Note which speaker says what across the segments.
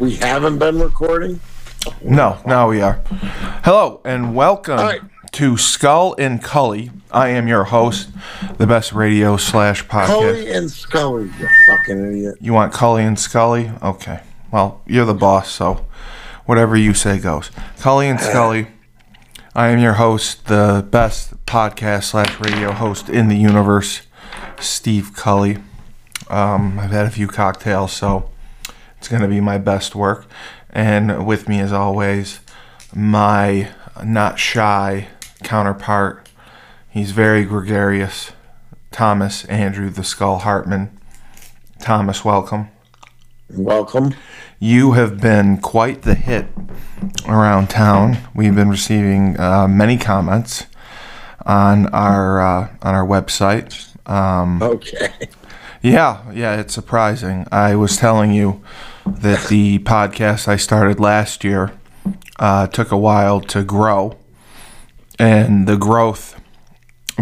Speaker 1: We haven't been recording.
Speaker 2: No, now we are. Hello and welcome
Speaker 1: right.
Speaker 2: to Skull and Cully. I am your host, the best radio slash podcast.
Speaker 1: Cully and Scully, you fucking idiot.
Speaker 2: You want Cully and Scully? Okay. Well, you're the boss, so whatever you say goes. Cully and Scully. I am your host, the best podcast slash radio host in the universe, Steve Cully. Um, I've had a few cocktails, so it's going to be my best work. And with me, as always, my not shy counterpart. He's very gregarious. Thomas Andrew the Skull Hartman. Thomas, welcome.
Speaker 1: Welcome.
Speaker 2: You have been quite the hit around town. We've been receiving uh, many comments on our uh, on our website. Um,
Speaker 1: Okay.
Speaker 2: yeah, yeah, it's surprising. I was telling you that the podcast I started last year uh, took a while to grow, and the growth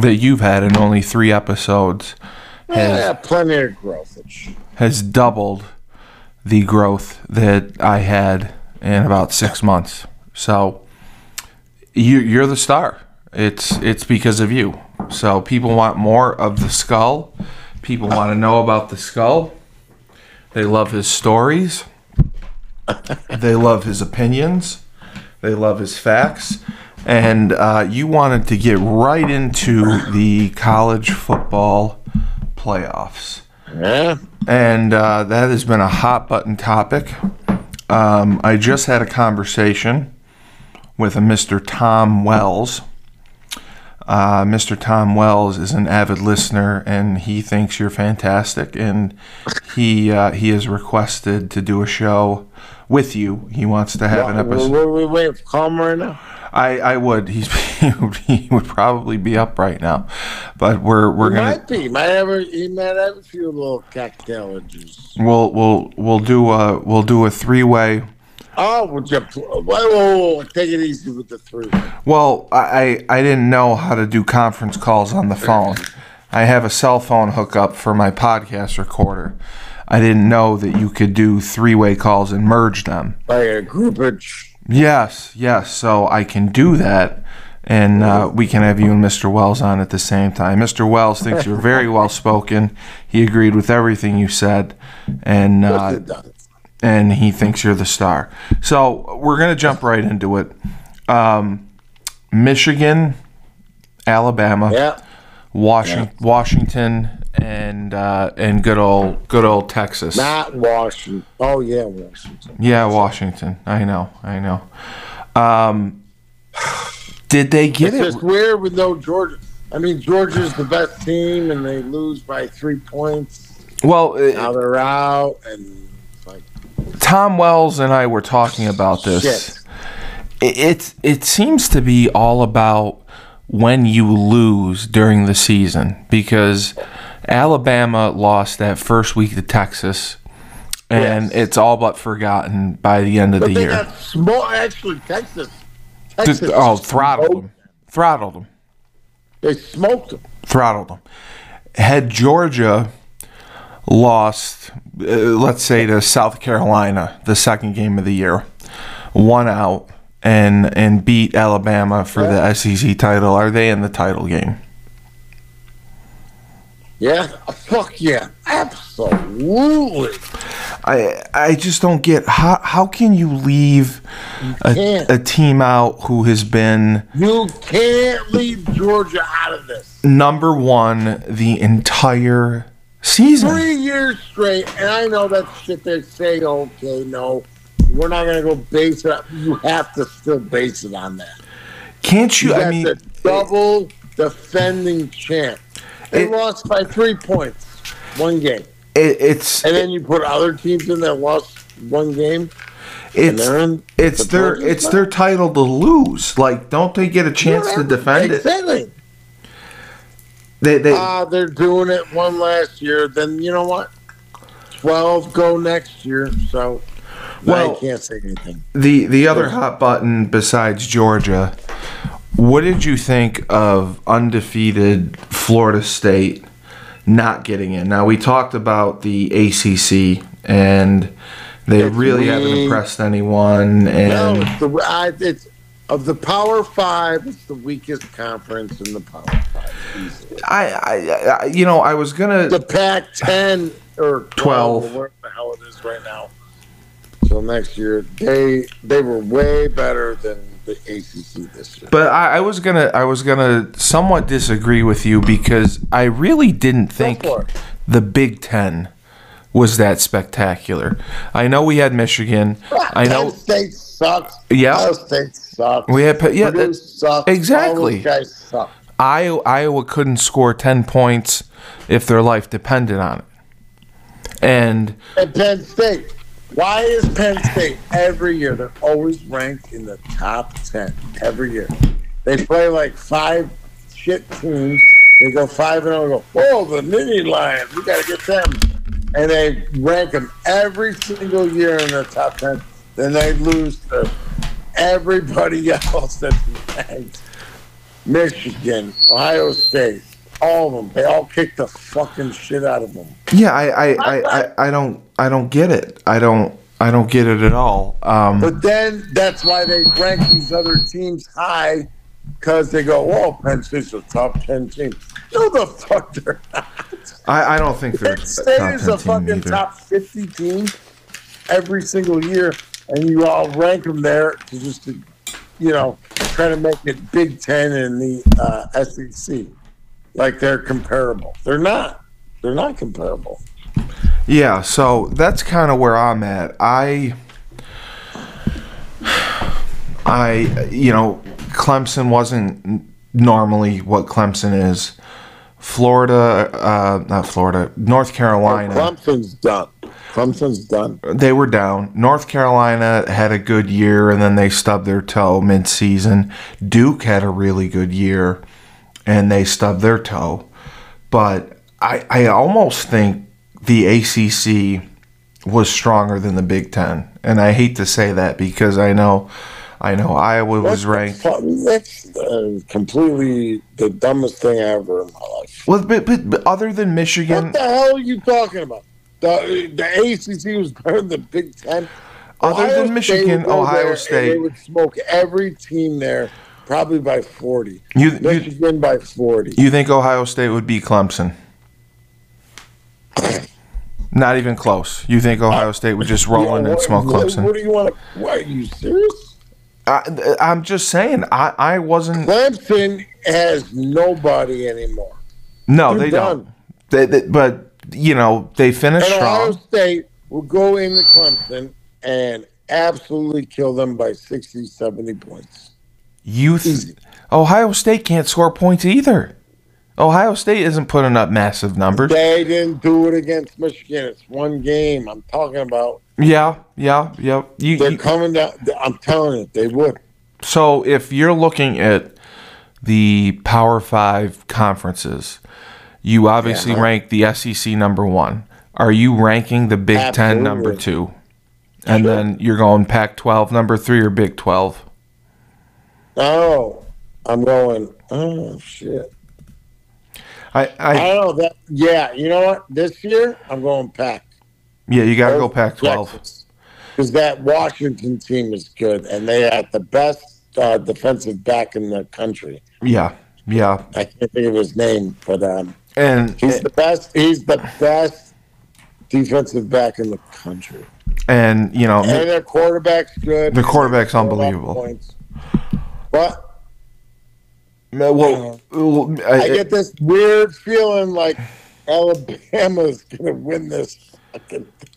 Speaker 2: that you've had in only three episodes has
Speaker 1: Yeah, plenty of growth.
Speaker 2: has doubled the growth that I had in about six months. So you, you're the star. It's it's because of you. So people want more of the skull. People want to know about the skull. They love his stories. they love his opinions. They love his facts. And uh, you wanted to get right into the college football playoffs
Speaker 1: Yeah.
Speaker 2: and uh, that has been a hot button topic. Um, I just had a conversation with a Mr. Tom Wells. Uh, Mr. Tom Wells is an avid listener, and he thinks you're fantastic. And he uh, he has requested to do a show with you. He wants to have an episode.
Speaker 1: Were we waiting for calm right now?
Speaker 2: I, I would. He's he would, probably be up right now, but we're we're
Speaker 1: He
Speaker 2: gonna
Speaker 1: might be. Might have a, he might have a few little cocktails.
Speaker 2: we'll we'll we'll do a we'll do a three way.
Speaker 1: Oh, would you? Whoa, whoa, whoa, take it easy with the three.
Speaker 2: Well, I I didn't know how to do conference calls on the phone. I have a cell phone hookup for my podcast recorder. I didn't know that you could do three way calls and merge them.
Speaker 1: Like a groupage.
Speaker 2: Yes, yes. So I can do that, and uh, we can have you and Mr. Wells on at the same time. Mr. Wells thinks you're very well spoken. He agreed with everything you said, and uh,
Speaker 1: What's it done?
Speaker 2: And he thinks you're the star. So we're gonna jump right into it. Um, Michigan, Alabama,
Speaker 1: Yeah.
Speaker 2: Washington, Washington, and uh, and good old good old Texas.
Speaker 1: Not Washington. Oh yeah, Washington.
Speaker 2: Yeah, Washington. I know, I know. Um, did they get
Speaker 1: It's
Speaker 2: it?
Speaker 1: just weird with no Georgia. I mean, Georgia's the best team, and they lose by three points.
Speaker 2: Well,
Speaker 1: Now
Speaker 2: uh,
Speaker 1: they're out, and it's
Speaker 2: Tom Wells and I were talking about this. It, it it seems to be all about when you lose during the season because Alabama lost that first week to Texas, and
Speaker 1: Yes.
Speaker 2: it's all but forgotten by the end of
Speaker 1: But
Speaker 2: the
Speaker 1: they
Speaker 2: year.
Speaker 1: small. Actually, Texas.
Speaker 2: Just-
Speaker 1: Texas
Speaker 2: oh, throttled them, throttled them.
Speaker 1: They smoked them.
Speaker 2: throttled them. Had Georgia lost, uh, let's say to South Carolina, the second game of the year, one out, and and beat Alabama for the SEC title, are they in the title game?
Speaker 1: Yeah, fuck yeah, absolutely.
Speaker 2: I I just don't get how how can you leave a, a team out who has been
Speaker 1: You can't leave Georgia out of this.
Speaker 2: number one the entire season.
Speaker 1: Three years straight, and I know that shit. They say, okay, no, we're not gonna go base it. You have to still base it on that.
Speaker 2: Can't you?
Speaker 1: You
Speaker 2: I mean,
Speaker 1: the double defending champ. They
Speaker 2: It-
Speaker 1: lost by three points, one game,
Speaker 2: it, it's
Speaker 1: and then you put other teams in that lost one game.
Speaker 2: it's
Speaker 1: in
Speaker 2: it's
Speaker 1: the
Speaker 2: their it's their title to lose. Like, don't they get a chance to defend it? They they
Speaker 1: Uh, they're doing it one last year. Then you know what? Twelve go next year. So
Speaker 2: Well-
Speaker 1: I can't say anything.
Speaker 2: the the other hot button besides Georgia. What did you think of undefeated Florida State not getting in? Now we talked about the ACC and They
Speaker 1: It's
Speaker 2: really haven't impressed anyone,
Speaker 1: No,
Speaker 2: and
Speaker 1: it's the I, it's of the Power Five. It's the weakest conference in the Power Five. easily.
Speaker 2: I, I, I, you know, I was gonna.
Speaker 1: The Pac-10 or 12,
Speaker 2: 12.
Speaker 1: or the hell it is right now. So next year, they they were way better than the ACC this year.
Speaker 2: But I, I was gonna, I was gonna somewhat disagree with you because I really didn't think the Big Ten was that spectacular. I know we had Michigan. I know
Speaker 1: State sucks.
Speaker 2: Yeah.
Speaker 1: Ohio State sucks.
Speaker 2: we had, yeah,
Speaker 1: Purdue
Speaker 2: that,
Speaker 1: sucks.
Speaker 2: exactly.
Speaker 1: All those guys suck.
Speaker 2: Iowa, Iowa couldn't score ten points if their life depended on it. And
Speaker 1: And Penn State. Why is Penn State every year? They're always ranked in the top ten every year. They play like five shit teams. They go five and oh, zero. Go, whoa, the mini Lions. We got to get them. And they rank them every single year in the top ten. Then they lose to everybody else that's ranked. Michigan, Ohio State, all of them. They all kick the fucking shit out of them.
Speaker 2: yeah, I, I, I, I, I don't, I don't get it. I don't, I don't get it at all. Um,
Speaker 1: But then that's why they rank these other teams high because they go, "Whoa, Penn State's a top ten team." No, the fuck they're not.
Speaker 2: I, I don't think they're
Speaker 1: Penn State
Speaker 2: top
Speaker 1: is
Speaker 2: 10
Speaker 1: a fucking
Speaker 2: either.
Speaker 1: top fifty team every single year, and you all rank them there to just, to, you know, try to make it Big Ten and the uh, SEC like they're comparable. They're not. They're not comparable.
Speaker 2: Yeah, so that's kind of where I'm at. I, I, you know, Clemson wasn't normally what Clemson is. Florida, uh, not Florida, North Carolina.
Speaker 1: Clemson's done. Clemson's done.
Speaker 2: they were down. North Carolina had a good year and then they stubbed their toe mid-season. Duke had a really good year and they stubbed their toe. But I, I almost think the ACC was stronger than the Big Ten, and I hate to say that because I know, I know Iowa was
Speaker 1: What the
Speaker 2: ranked.
Speaker 1: That's uh, completely the dumbest thing ever in my life.
Speaker 2: Well, but, but, but other than Michigan,
Speaker 1: What the hell are you talking about? The, the ACC was better than the Big Ten.
Speaker 2: Other than Michigan, Ohio State-
Speaker 1: They would smoke every team there, probably by 40.
Speaker 2: you, you
Speaker 1: Michigan by 40.
Speaker 2: you think Ohio State would beat Clemson? Not even close. You think Ohio State would just roll in and smoke
Speaker 1: what,
Speaker 2: Clemson?
Speaker 1: What do you want to? What, are you serious?
Speaker 2: I, I'm just saying. I, I wasn't.
Speaker 1: Clemson has nobody anymore.
Speaker 2: No,
Speaker 1: They're
Speaker 2: they
Speaker 1: done.
Speaker 2: don't. They, they, but you know they finished
Speaker 1: And Ohio. State will go into Clemson and absolutely kill them by 60, 70 points.
Speaker 2: You, th- Ohio State can't score points either. Ohio State isn't putting up massive numbers.
Speaker 1: They didn't do it against Michigan. It's one game. I'm talking about.
Speaker 2: Yeah, yeah, yeah. You,
Speaker 1: They're
Speaker 2: you-
Speaker 1: coming down. I'm telling you, they would.
Speaker 2: so if you're looking at the Power Five conferences, you obviously
Speaker 1: Yeah.
Speaker 2: rank the SEC number one. Are you ranking the Big Ten number two? And
Speaker 1: Sure.
Speaker 2: then you're going Pac-12 number three or Big 12?
Speaker 1: Oh, I'm going. Oh shit.
Speaker 2: I, I
Speaker 1: I don't know that. Yeah, you know what? This year I'm going Pac.
Speaker 2: yeah, you got to go Pac-12.
Speaker 1: because that Washington team is good, and they had the best uh, defensive back in the country.
Speaker 2: Yeah, yeah,
Speaker 1: I can't think of his name, but um,
Speaker 2: and
Speaker 1: he's the best. He's the best defensive back in the country,
Speaker 2: and you know
Speaker 1: and their quarterback's good.
Speaker 2: The quarterback's
Speaker 1: They score a lot of
Speaker 2: unbelievable.
Speaker 1: But
Speaker 2: well, um,
Speaker 1: I get this weird feeling like Alabama's gonna win this fucking thing.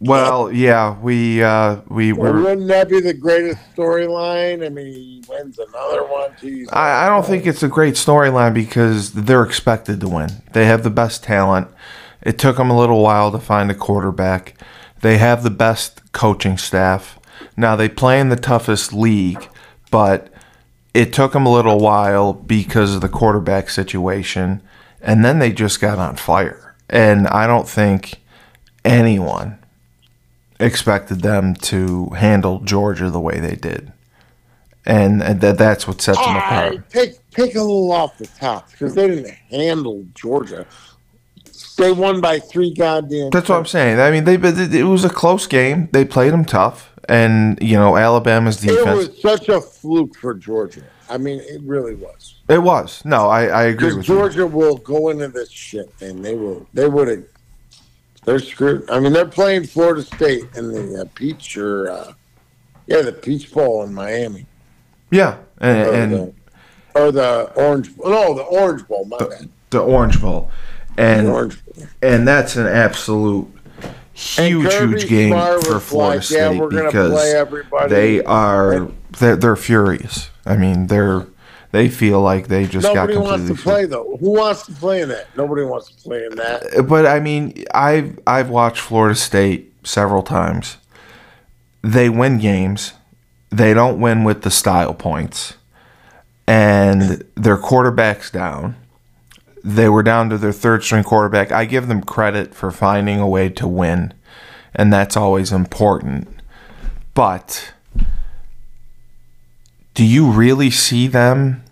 Speaker 2: Well, yeah, we uh, we
Speaker 1: Well,
Speaker 2: were.
Speaker 1: wouldn't that be the greatest storyline? I mean, he wins another one. Jeez.
Speaker 2: I, I don't think it's a great storyline because they're expected to win. They have the best talent. It took them a little while to find a quarterback. They have the best coaching staff. Now they play in the toughest league, but it took them a little while because of the quarterback situation, and then they just got on fire. And I don't think anyone expected them to handle Georgia the way they did. And, that that's what sets them
Speaker 1: ah,
Speaker 2: apart.
Speaker 1: right, take take a little off the top because they didn't handle Georgia. they won by three goddamn.
Speaker 2: That's what I'm saying. I mean, they it was a close game. They played them tough, and you know Alabama's defense.
Speaker 1: It was such a fluke for Georgia. I mean, it really was.
Speaker 2: It was. No, I, I agree with you.
Speaker 1: Georgia will go into this shit, and they will. They would have. They're screwed. I mean, they're playing Florida State in the uh, Peach or uh, yeah, the Peach Bowl in Miami,
Speaker 2: Yeah,
Speaker 1: or,
Speaker 2: and, and
Speaker 1: the, or the Orange. No, the Orange Bowl. My bad.
Speaker 2: the Orange Bowl,
Speaker 1: The
Speaker 2: and
Speaker 1: Orange Bowl.
Speaker 2: and that's an absolute huge, huge game
Speaker 1: Smart
Speaker 2: for Florida
Speaker 1: like,
Speaker 2: State
Speaker 1: we're
Speaker 2: because
Speaker 1: play
Speaker 2: they are they're, they're furious. I mean, they're they feel like they just
Speaker 1: Nobody
Speaker 2: got
Speaker 1: wants
Speaker 2: completely.
Speaker 1: to play though. Who wants to play in that? Nobody wants to play in that.
Speaker 2: But I mean, I've I've watched Florida State several times. They win games. They don't win with the style points, and their quarterback's down. They were down to their third string quarterback. I give them credit for finding a way to win, and that's always important. But do you really see them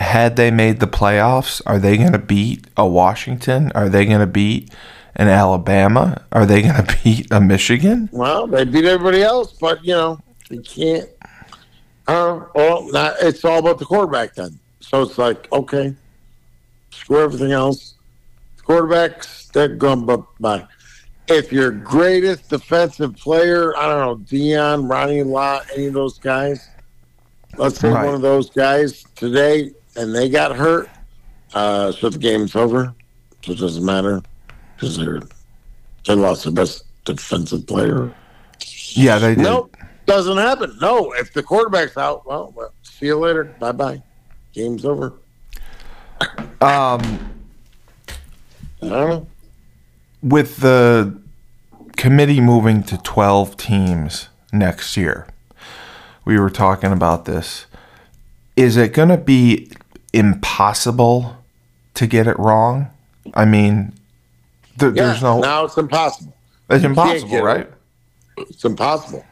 Speaker 2: had they made the playoffs, are they going to beat a Washington? Are they going to beat an Alabama? Are they going to beat a Michigan?
Speaker 1: Well, they beat everybody else, but you know they can't. Uh, well, it's all about the quarterback then. So it's like okay, screw everything else. Quarterbacks, they're going by. If your greatest defensive player, I don't know, Dion, Ronnie Law, any of those guys, let's say
Speaker 2: Right.
Speaker 1: one of those guys today, and they got hurt, uh, so the game's over. So it doesn't matter because they're they lost their best defensive player.
Speaker 2: Yeah, they did.
Speaker 1: Nope, doesn't happen. No, if the quarterback's out, well, well see you later. Bye bye. Game's over.
Speaker 2: Um,
Speaker 1: I don't know.
Speaker 2: with the committee moving to 12 teams next year, we were talking about this. Is it going to be impossible to get it wrong? I mean, there,
Speaker 1: Yeah,
Speaker 2: there's no.
Speaker 1: now it's impossible.
Speaker 2: it's impossible,
Speaker 1: get it.
Speaker 2: right?
Speaker 1: It's impossible.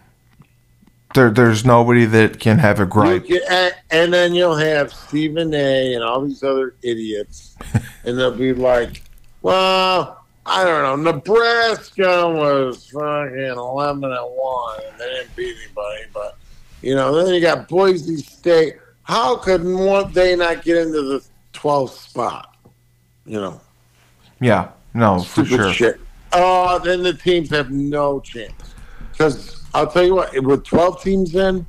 Speaker 2: There, there's nobody that can have a gripe.
Speaker 1: can- and, and then you'll have Stephen A. and all these other idiots, and they'll be like, "Well, I don't know. Nebraska was fucking eleven and one, and they didn't beat anybody, but you know, then you got Boise State. How could one they not get into the 12th spot? You know,
Speaker 2: Yeah, no, for
Speaker 1: stupid
Speaker 2: sure.
Speaker 1: shit. Oh, then the teams have no chance. Because I'll tell you what, with 12 teams in,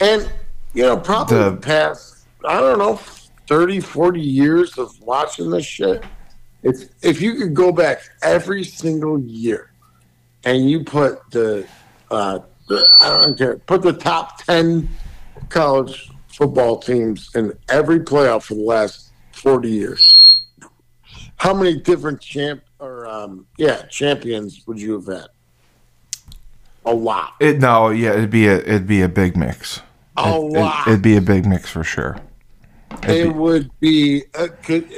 Speaker 1: and, you know, probably
Speaker 2: The-
Speaker 1: the past, I don't know, 30, 40 years of watching this shit, if, if you could go back every single year and you put the, uh, the, I don't care, put the top 10 college football teams in every playoff for the last 40 years, how many different champ or um, yeah champions would you have had? A lot.
Speaker 2: It no, yeah, it'd be a it'd be a big mix.
Speaker 1: A
Speaker 2: It,
Speaker 1: lot.
Speaker 2: would be a big mix for sure. It'd
Speaker 1: it
Speaker 2: be-
Speaker 1: would be, uh, could,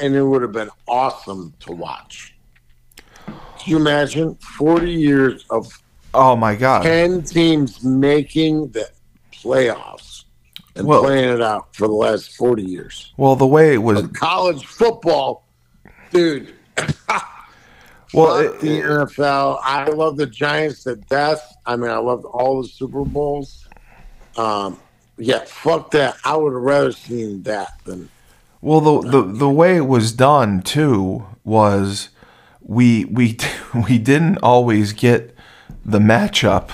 Speaker 1: and it would have been awesome to watch. Can you imagine forty years of
Speaker 2: oh my god!
Speaker 1: ten teams making the playoffs and
Speaker 2: Well-
Speaker 1: playing it out for the last forty years?
Speaker 2: Well, the way it was,
Speaker 1: College football, dude.
Speaker 2: well, it-
Speaker 1: the NFL. I love the Giants to death. I mean, I loved all the Super Bowls. Um, yeah, fuck that. I would have rather seen that than
Speaker 2: Well, the, the the way it was done too was we we we didn't always get the matchup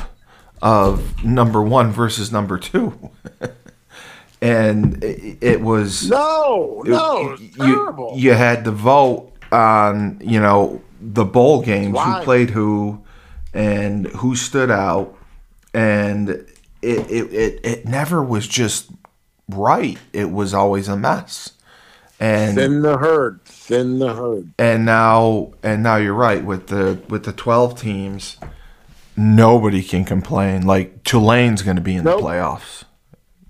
Speaker 2: of number one versus number two, and it, it was
Speaker 1: no, no, it's
Speaker 2: you,
Speaker 1: terrible.
Speaker 2: you had to vote on you know the bowl games who played who and who stood out. And it, it, it, it never was just right. It was always a mess. And
Speaker 1: Thin the herd, thin the herd.
Speaker 2: and now and now you're right. With the with the 12 teams nobody can complain like Tulane's going to be in
Speaker 1: Nope.
Speaker 2: the playoffs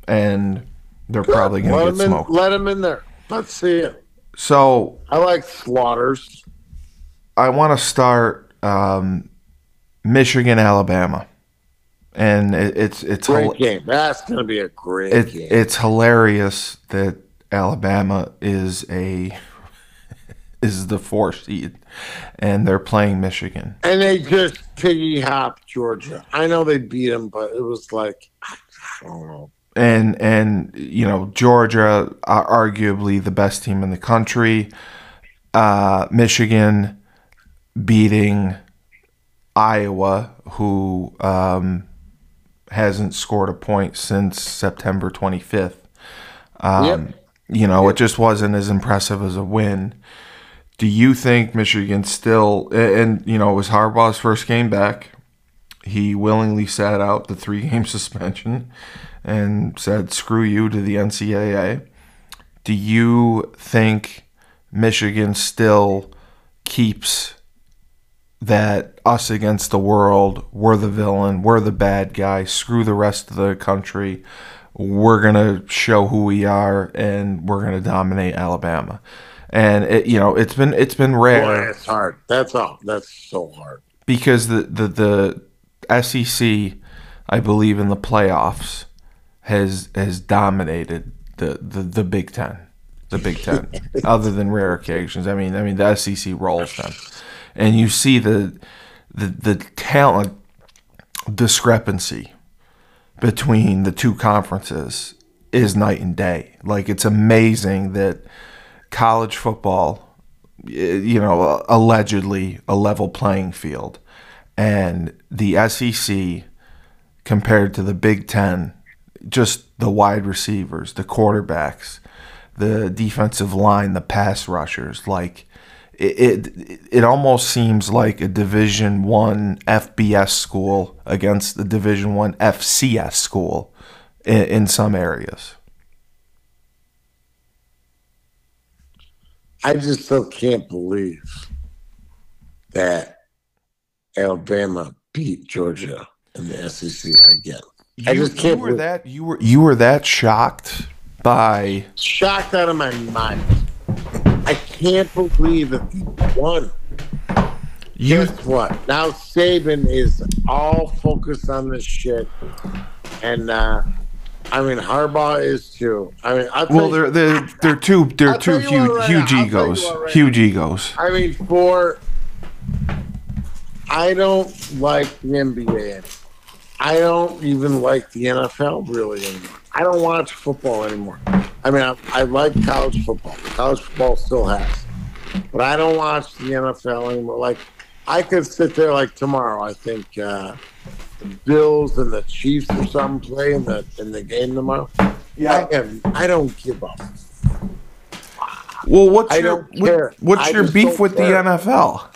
Speaker 2: and they're probably going to get
Speaker 1: in,
Speaker 2: smoked
Speaker 1: let him in there. Let's see it.
Speaker 2: so
Speaker 1: I like slaughters.
Speaker 2: I want to start um, Michigan, Alabama, and it, it's it's
Speaker 1: Great
Speaker 2: hil-
Speaker 1: game. That's gonna be a great
Speaker 2: it,
Speaker 1: game.
Speaker 2: it's hilarious that Alabama is a is the four seed, and they're playing Michigan.
Speaker 1: And they just piggy hopped Georgia. I know they beat them, but it was like I don't know.
Speaker 2: And and you know Georgia are arguably the best team in the country. Uh, Michigan beating Iowa, who um, hasn't scored a point since September 25th. Um,
Speaker 1: Yep.
Speaker 2: You know, it just wasn't as impressive as a win. Do you think Michigan still, and, you know, it was Harbaugh's first game back. He willingly sat out the three game suspension and said, screw you to the NCAA. Do you think Michigan still keeps that us against the world, we're the villain, we're the bad guy, screw the rest of the country, we're gonna show who we are, and we're gonna dominate Alabama. And it, you know, it's been it's been
Speaker 1: Boy,
Speaker 2: rare
Speaker 1: that's hard. That's all. That's so hard.
Speaker 2: because the the the SEC, I believe in the playoffs, has has dominated the the, the Big Ten, the Big Ten. other than rare occasions, I mean, I mean the SEC rolls them, and you see the the the talent discrepancy between the two conferences is night and day. Like it's amazing that college football, you know, allegedly a level playing field, and the SEC compared to the Big Ten, just the wide receivers, the quarterbacks, the defensive line, the pass rushers, like it, it it almost seems like a division 1 FBS school against the division 1 FCS school in, in some areas.
Speaker 1: I just still can't believe that Alabama beat Georgia in the SEC again. I just can't
Speaker 2: you were
Speaker 1: believe-
Speaker 2: that you were you were that shocked by
Speaker 1: Shocked out of my mind. I can't believe that he won.
Speaker 2: you
Speaker 1: Guess what? Now Saban is all focused on this shit, and uh, I mean Harbaugh is too. I mean, I'll
Speaker 2: well they're they're they're two they're
Speaker 1: I'll
Speaker 2: two
Speaker 1: tell you what
Speaker 2: huge
Speaker 1: right
Speaker 2: huge
Speaker 1: now. I'll tell you
Speaker 2: egos
Speaker 1: right
Speaker 2: huge egos
Speaker 1: I mean, for I don't like the NBA. I don't even like the NFL really anymore. I don't watch football anymore. I mean, I, I like college football. College football still has, but I don't watch the NFL anymore. Like, I could sit there like tomorrow. I think uh, the Bills and the Chiefs or something play in the in the game tomorrow. Yeah, I, am, I don't give up.
Speaker 2: well what's
Speaker 1: I
Speaker 2: your what- what's
Speaker 1: I
Speaker 2: your beef with
Speaker 1: care.
Speaker 2: the NFL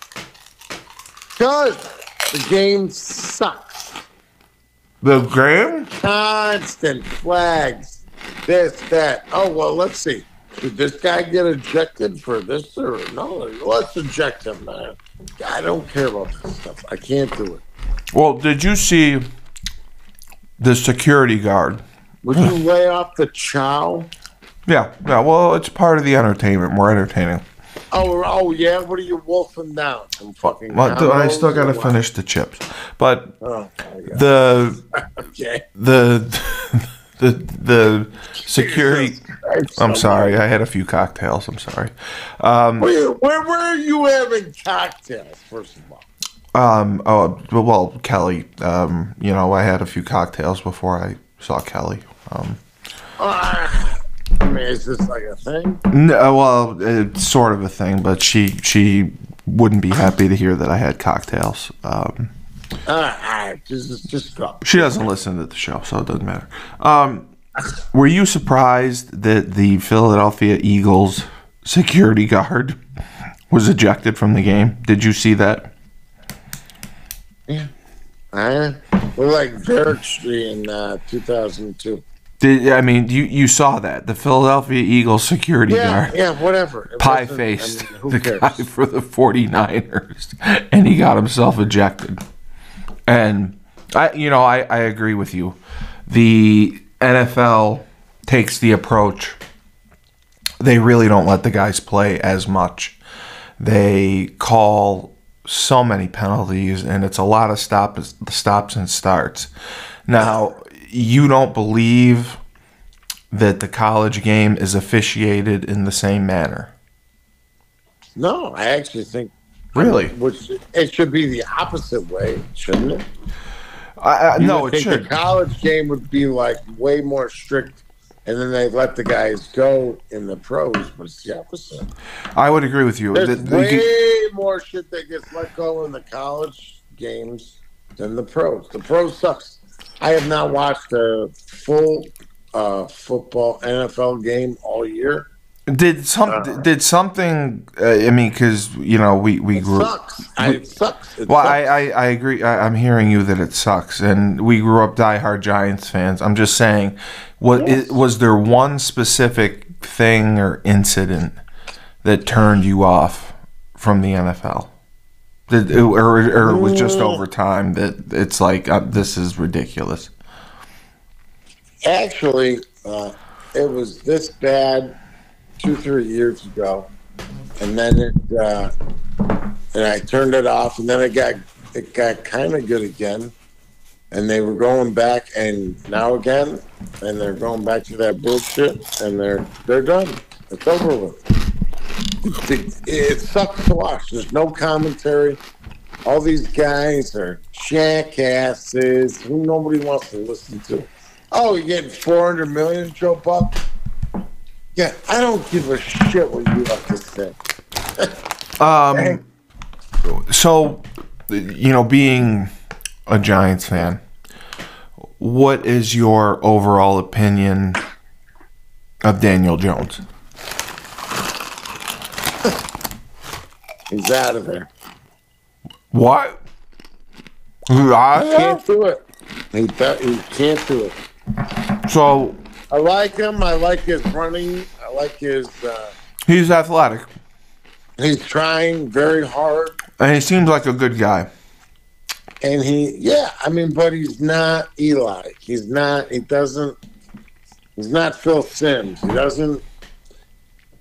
Speaker 1: Because the game sucks.
Speaker 2: the game
Speaker 1: constant flags. This, that. Oh well, let's see. Did this guy get ejected for this or no? Let's eject him, man. I don't care about this stuff. I can't do it.
Speaker 2: Well did you see the security guard
Speaker 1: Would you lay off the chow?
Speaker 2: yeah yeah well it's part of the entertainment we're entertaining
Speaker 1: Oh, oh yeah. What are you wolfing down? Some fucking.
Speaker 2: well, th- I still gotta finish the chips but
Speaker 1: Oh,
Speaker 2: the
Speaker 1: okay.
Speaker 2: the the the security I'm sorry, I had a few cocktails. I'm sorry. Um,
Speaker 1: Where, where are you having cocktails? First of all.
Speaker 2: Um, oh, well, Kelly. Um, you know, I had a few cocktails before I saw Kelly. Um,
Speaker 1: Ah, I mean, is this like a thing?
Speaker 2: no, well, it's sort of a thing, but she she wouldn't be happy to hear that I had cocktails. Um,
Speaker 1: all right. Just just go.
Speaker 2: she doesn't listen to the show, so it doesn't matter. Um, were you surprised that the Philadelphia Eagles security guard was ejected from the game? Did you see that?
Speaker 1: Yeah. Uh, we're like Street in uh, 2002.
Speaker 2: Did I mean you you saw that the Philadelphia Eagles security
Speaker 1: Yeah,
Speaker 2: guard
Speaker 1: yeah, whatever. It
Speaker 2: pie faced
Speaker 1: I mean,
Speaker 2: the
Speaker 1: cares?
Speaker 2: guy for the 49ers and he got himself ejected. And I you know I I agree with you. The NFL takes the approach they really don't let the guys play as much. They call so many penalties, and it's a lot of stop, stops and starts. Now, you don't believe that the college game is officiated in the same manner.
Speaker 1: No, I actually think
Speaker 2: Really?
Speaker 1: which it should be the opposite way, shouldn't it?
Speaker 2: I, I, no, it should.
Speaker 1: The college game would be like way more strict, and then they let the guys go in the pros, but it's the opposite.
Speaker 2: I would agree with you.
Speaker 1: There's
Speaker 2: The-
Speaker 1: way more shit that gets let go in the college games than the pros. The pros sucks. I have not watched a full uh, football NFL game all year.
Speaker 2: Did some
Speaker 1: Uh,
Speaker 2: did something? Uh, I mean, because you know we we
Speaker 1: It
Speaker 2: grew.
Speaker 1: sucks. I, it sucks. It
Speaker 2: Well,
Speaker 1: sucks.
Speaker 2: I, I, I agree. I, I'm hearing you that it sucks, and we grew up diehard Giants fans. I'm just saying, what
Speaker 1: Yes.
Speaker 2: i- was there one specific thing or incident that turned you off from the NFL? Did, or, or it was just
Speaker 1: Mm.
Speaker 2: over time that it's like uh, this is ridiculous.
Speaker 1: Actually, uh, it was this bad two, three years ago, and then it, uh, and I turned it off, and then it got it got kind of good again, and they were going back, and now again, and they're going back to that bullshit, and they're they're done. It's over with. It, it sucks to watch. There's no commentary. All these guys are jackasses who nobody wants to listen to. Oh, you're getting 400 million, Joe Buck? Yeah, I don't give a shit what you have to say.
Speaker 2: Um, so, you know, being a Giants fan, what is your overall opinion of Daniel Jones?
Speaker 1: He's out of there.
Speaker 2: What? I-
Speaker 1: Can't do it. He, he can't do it.
Speaker 2: So
Speaker 1: I like him. I like his running. I like his. Uh,
Speaker 2: he's athletic,
Speaker 1: he's trying very hard,
Speaker 2: and he seems like a good guy.
Speaker 1: and he, yeah. I mean, but he's not Eli. He's not. He doesn't. He's not Phil Simms. He doesn't.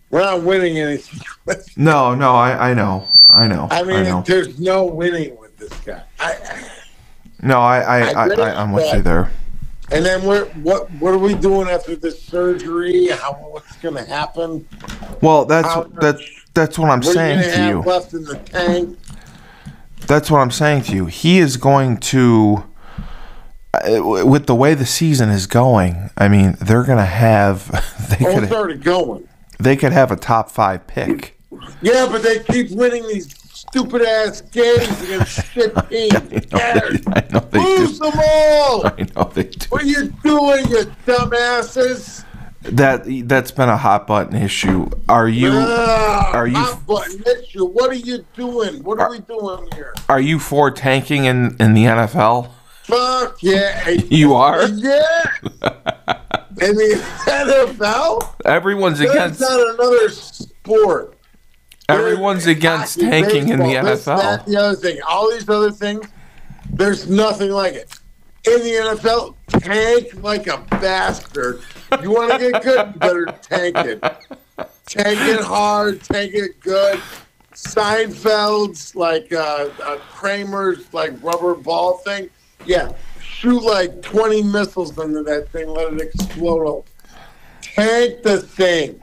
Speaker 1: We're not winning anything.
Speaker 2: No, no, I, I know, I know,
Speaker 1: I
Speaker 2: I,
Speaker 1: mean,
Speaker 2: know.
Speaker 1: there's no winning with this guy. I,
Speaker 2: No, I, I,
Speaker 1: I
Speaker 2: I, I, I'm with you there.
Speaker 1: And then we're, what what are we doing after this surgery? How what's going to happen?
Speaker 2: Well, that's
Speaker 1: How
Speaker 2: that's that's what I'm
Speaker 1: What
Speaker 2: saying
Speaker 1: you to
Speaker 2: you.
Speaker 1: left in the tank?
Speaker 2: That's what I'm saying to you. He is going to, uh, with the way the season is going. I mean, they're going to have they
Speaker 1: Oh,
Speaker 2: could
Speaker 1: already going.
Speaker 2: they could have a top five pick.
Speaker 1: Yeah, but they keep winning these stupid ass games against shit teams.
Speaker 2: I know they, I know
Speaker 1: Lose
Speaker 2: do.
Speaker 1: them all.
Speaker 2: I know they do.
Speaker 1: What are you doing, you dumbasses?
Speaker 2: That that's been a hot button issue. Are you
Speaker 1: Ugh,
Speaker 2: are you-
Speaker 1: hot button issue. What are you doing? What are we doing here?
Speaker 2: are you for tanking in in the NFL?
Speaker 1: Fuck yeah.
Speaker 2: You are.
Speaker 1: Yeah. In the NFL?
Speaker 2: Everyone's
Speaker 1: That's
Speaker 2: against.
Speaker 1: not another sport.
Speaker 2: Everyone's against tanking in the
Speaker 1: baseball, this, that,
Speaker 2: NFL.
Speaker 1: the other thing. All these other things, there's nothing like it. In the NFL, tank like a bastard. You want to get good, you better tank it. Tank it hard, tank it good. Seinfeld's like uh, uh, Kramer's like rubber ball thing. Yeah, shoot like 20 missiles into that thing, let it explode. Tank the thing.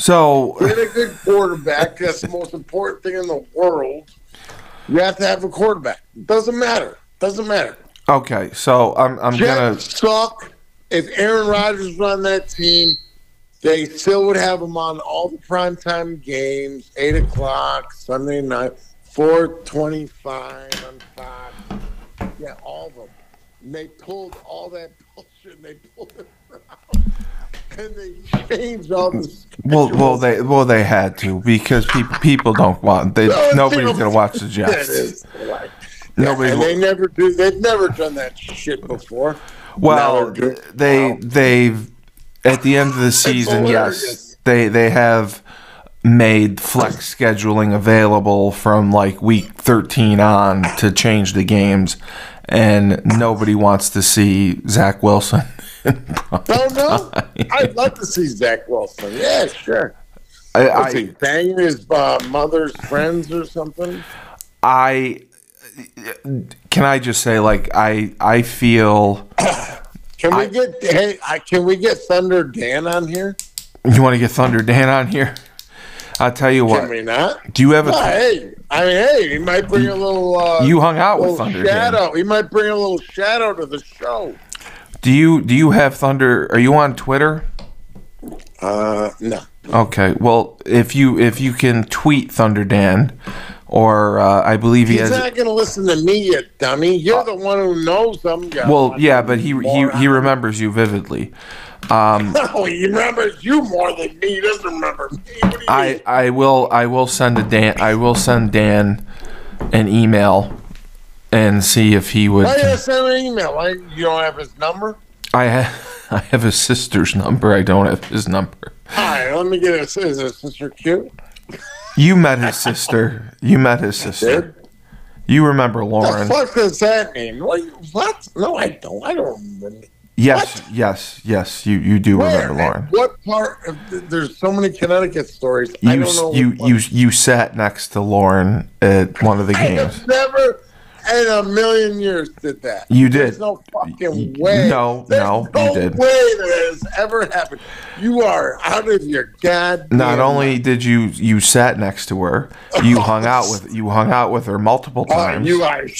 Speaker 2: So
Speaker 1: Get a good quarterback. That's the most important thing in the world. You have to have a quarterback. Doesn't matter. Doesn't matter.
Speaker 2: okay, so I'm I'm gonna
Speaker 1: suck. If Aaron Rodgers run that team, they still would have him on all the primetime games, eight o'clock Sunday night, four twenty-five on Fox. Yeah, all of them. And they pulled all that bullshit. And they pulled it and they changed all the.
Speaker 2: well well they well they had to because people people don't want they
Speaker 1: No,
Speaker 2: nobody's gonna watch the Jets.
Speaker 1: is like,
Speaker 2: Nobody-
Speaker 1: and they never do. They've never done that shit before.
Speaker 2: Well, they
Speaker 1: Wow.
Speaker 2: they've at the end of the season, yes, they they have made flex scheduling available from like week 13 on to change the games, and nobody wants to see Zach Wilson.
Speaker 1: Oh no! I'd love to see Zach Wilson. Yeah, sure.
Speaker 2: I,
Speaker 1: Was he banging his uh, mother's friends or something?
Speaker 2: I can I just say like I I feel
Speaker 1: Can we
Speaker 2: I-
Speaker 1: get hey? I, can we get Thunder Dan on here?
Speaker 2: you want to get Thunder Dan on here. I'll tell you
Speaker 1: Can
Speaker 2: what.
Speaker 1: we not?
Speaker 2: Do you have a?
Speaker 1: Hey, I mean, hey, he might bring a little. Uh,
Speaker 2: You hung out with Thunder. Dan.
Speaker 1: shadow. He might bring a little shadow to the show.
Speaker 2: Do you do you have Thunder? Are you on Twitter?
Speaker 1: Uh, no.
Speaker 2: Okay. Well, if you if you can tweet Thunder Dan, or uh, I believe he
Speaker 1: He's
Speaker 2: has.
Speaker 1: not gonna listen to me, you dummy. You're the one who knows them.
Speaker 2: Well, yeah, but he he he remembers you vividly. Um,
Speaker 1: No, he remembers you more than me. He doesn't remember me. What do you
Speaker 2: I
Speaker 1: mean?
Speaker 2: I will I will send a Dan I will send Dan an email and see if he would.
Speaker 1: I just sent an email. I, you don't have his number?
Speaker 2: I have I have his sister's number. I don't have his number.
Speaker 1: All right, let me get his. Is his sister cute?
Speaker 2: You met his sister. You met his sister. You remember Lauren.
Speaker 1: What the fuck does that mean? What? What? No, I don't. I don't remember.
Speaker 2: Yes, yes, yes. You you do
Speaker 1: Where?
Speaker 2: remember Lauren.
Speaker 1: What part? Of, there's so many Connecticut stories. I
Speaker 2: You
Speaker 1: don't know.
Speaker 2: you
Speaker 1: what-
Speaker 2: you you sat next to Lauren at one of the games.
Speaker 1: I have never in a million years did that.
Speaker 2: You did.
Speaker 1: There's no fucking way.
Speaker 2: No,
Speaker 1: There's
Speaker 2: no, you
Speaker 1: no
Speaker 2: did.
Speaker 1: way that has ever happened. You are out of your goddamn.
Speaker 2: Not only did you you sat next to her, you hung out with you hung out with her multiple
Speaker 1: Oh,
Speaker 2: times.
Speaker 1: you are. You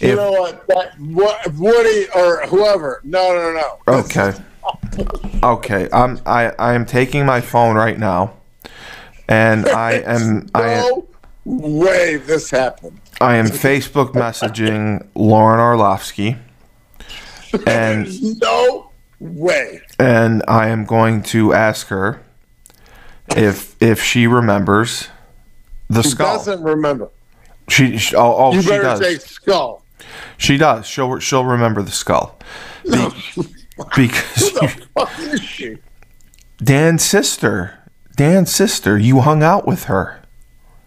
Speaker 2: If-
Speaker 1: know what? That what, Woody or whoever. No, no, no.
Speaker 2: Okay. Okay, I'm I I am taking my phone right now, and I am I am,
Speaker 1: no way this happened.
Speaker 2: I am Facebook messaging Lauren Orlovsky, and
Speaker 1: no way.
Speaker 2: and I am going to ask her if if she remembers the skull.
Speaker 1: She
Speaker 2: skull.
Speaker 1: doesn't remember.
Speaker 2: She, she oh, oh
Speaker 1: You
Speaker 2: she
Speaker 1: better
Speaker 2: does.
Speaker 1: say skull.
Speaker 2: She does. She'll she'll remember the skull.
Speaker 1: No.
Speaker 2: Because
Speaker 1: Who the fuck is she?
Speaker 2: Dan's sister, Dan's sister, you hung out with her.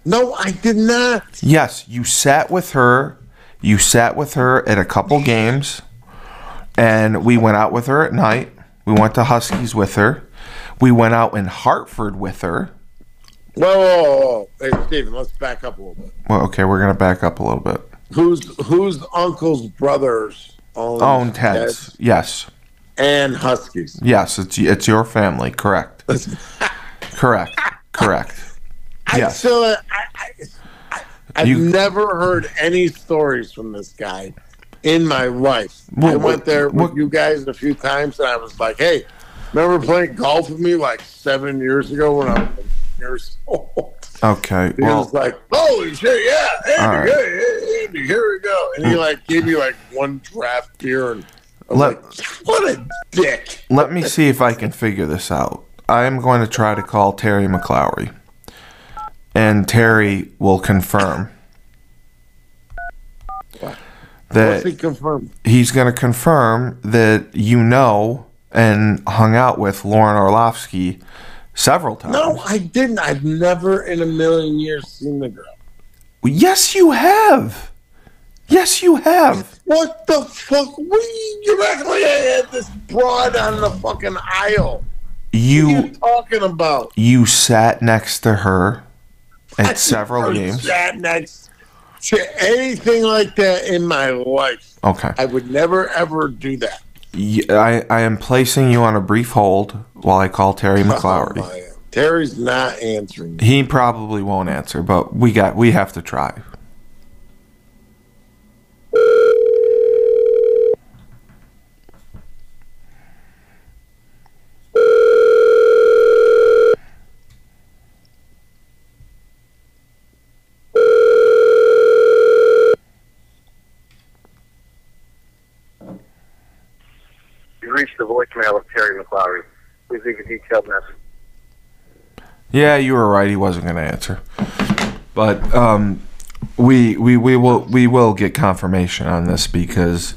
Speaker 1: No, I did not.
Speaker 2: Yes, you sat with her. You sat with her at a couple games, and we went out with her at night. We went to Huskies with her. We went out in Hartford with her.
Speaker 1: Whoa, whoa, whoa. Hey, Steven, let's back up a little bit.
Speaker 2: Well, okay, we're gonna back up a little bit.
Speaker 1: Who's whose uncle's brothers own,
Speaker 2: Own Ted's. Yes,
Speaker 1: and Huskies?
Speaker 2: yes, it's it's your family. Correct. Correct. Correct.
Speaker 1: I
Speaker 2: Yes.
Speaker 1: still, I, I,
Speaker 2: You-
Speaker 1: never heard any stories from this guy in my life. I went there with you guys a few times, and I was like, "Hey, remember playing golf with me like seven years ago when I was years old?"
Speaker 2: Okay.
Speaker 1: He was like, "Holy shit, yeah, Andy,
Speaker 2: right.
Speaker 1: hey, Andy, here we go," and he mm. like gave me like one draft beer, and I was
Speaker 2: Let-
Speaker 1: like, "What a dick!"
Speaker 2: let me see if I can figure this out. I am going to try to call Terry McLowry, and Terry will confirm
Speaker 1: What's
Speaker 2: that
Speaker 1: he confirmed?
Speaker 2: he's going to confirm that you know and hung out with Lauren Orlovsky several times.
Speaker 1: No, I didn't. I've never in a million years seen the girl.
Speaker 2: Yes, you have. Yes, you have.
Speaker 1: What the fuck? we're you, you act like I had this broad on the fucking aisle. What are you
Speaker 2: You
Speaker 1: talking about?
Speaker 2: you sat next to her at several
Speaker 1: never
Speaker 2: games.
Speaker 1: Sat next to anything like that in my life.
Speaker 2: Okay.
Speaker 1: I would never ever do that.
Speaker 2: I, I am placing you on a brief hold while I call Terry
Speaker 1: Oh,
Speaker 2: McLowry.
Speaker 1: my. Terry's not answering.
Speaker 2: He probably won't answer, but we got we have to try.
Speaker 3: You reached the voicemail of Terry McLaury. Please leave a detailed message.
Speaker 2: Yeah, you were right. He wasn't going to answer, but um, we we we will we will get confirmation on this because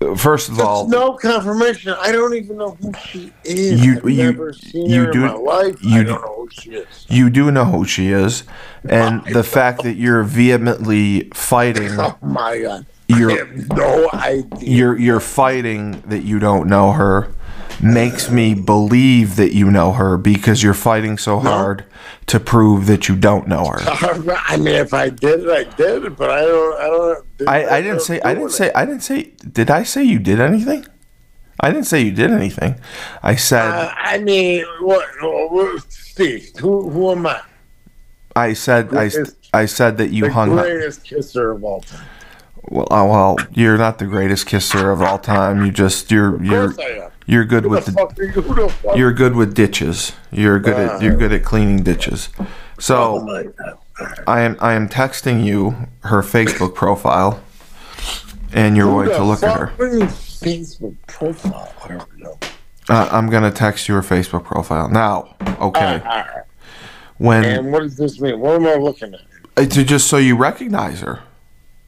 Speaker 2: uh, first of all,
Speaker 1: no confirmation. I don't even know who she is.
Speaker 2: You-
Speaker 1: I've
Speaker 2: you- you do-
Speaker 1: in my life.
Speaker 2: you do-
Speaker 1: know who she is.
Speaker 2: you do know who she is, and the fact that you're vehemently fighting,
Speaker 1: Oh my god.
Speaker 2: You're-
Speaker 1: I have no idea.
Speaker 2: you're you're fighting that you don't know her, makes me believe that you know her because you're fighting so hard to prove that you don't know her.
Speaker 1: I mean, if I did it, I did it, but I don't. I don't.
Speaker 2: I, I didn't say I didn't say I didn't say did I say you did anything? I didn't say you did anything. I said
Speaker 1: Uh, I mean, what, what? Steve, who, who am I?
Speaker 2: I said I,
Speaker 1: Greatest-
Speaker 2: I said that you
Speaker 1: The
Speaker 2: hung up.
Speaker 1: greatest kisser of all time.
Speaker 2: Well, uh, well, you're not the greatest kisser of all time. You just you're you're you're good with
Speaker 1: the
Speaker 2: the
Speaker 1: fuck you? Who the fuck?
Speaker 2: you're good with ditches. You're good at you're good at cleaning ditches. So I am I am texting you her Facebook profile, and you're going to look at her.
Speaker 1: Facebook profile. I don't know.
Speaker 2: Uh, I'm gonna text you her Facebook profile now. Okay, when
Speaker 1: And what does this mean? What am I looking at?
Speaker 2: uh, to just so you recognize her.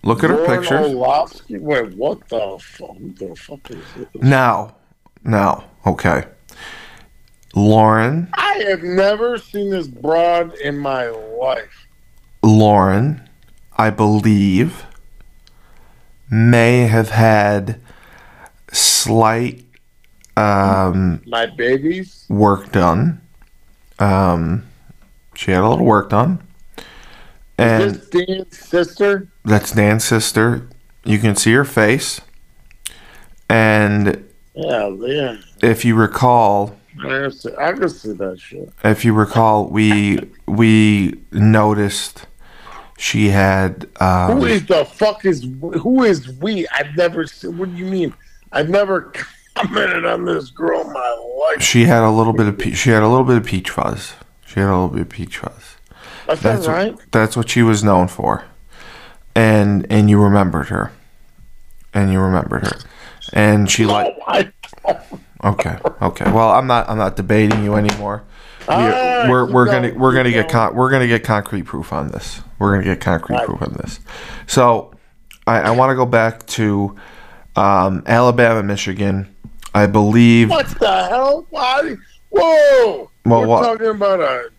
Speaker 2: Look at her
Speaker 1: Lauren
Speaker 2: pictures
Speaker 1: Orlovsky? Wait, what the fuck? The fuck is this?
Speaker 2: now. Now, okay. Lauren,
Speaker 1: I have never seen this broad in my life.
Speaker 2: Lauren, I believe, may have had slight um,
Speaker 1: My babies?
Speaker 2: work done. Um, she had a little work done, and
Speaker 1: this Dan's sister?
Speaker 2: that's Dan's sister. You can see her face, and
Speaker 1: Yeah, yeah.
Speaker 2: if you recall,
Speaker 1: I can see, I can see that shit.
Speaker 2: if you recall, we we noticed she had. Um,
Speaker 1: Who is the fuck is who is we? I've never seen. What do you mean? I've never commented on this girl in my life.
Speaker 2: she had a little bit of she had a little bit of peach fuzz. She had a little bit of peach fuzz.
Speaker 1: That's,
Speaker 2: That's
Speaker 1: right.
Speaker 2: what, that's what she was known for, and and you remembered her, and you remembered her, and she like
Speaker 1: Oh, I
Speaker 2: okay okay. Well, I'm not I'm not debating you anymore. We, we're we're
Speaker 1: going,
Speaker 2: gonna we're gonna get con- we're gonna get concrete proof on this. We're gonna get concrete
Speaker 1: Right.
Speaker 2: proof on this. So I, I want to go back to um, Alabama, Michigan. I believe.
Speaker 1: What the hell? Why? Whoa!
Speaker 2: Well,
Speaker 1: We're
Speaker 2: what?
Speaker 1: talking about a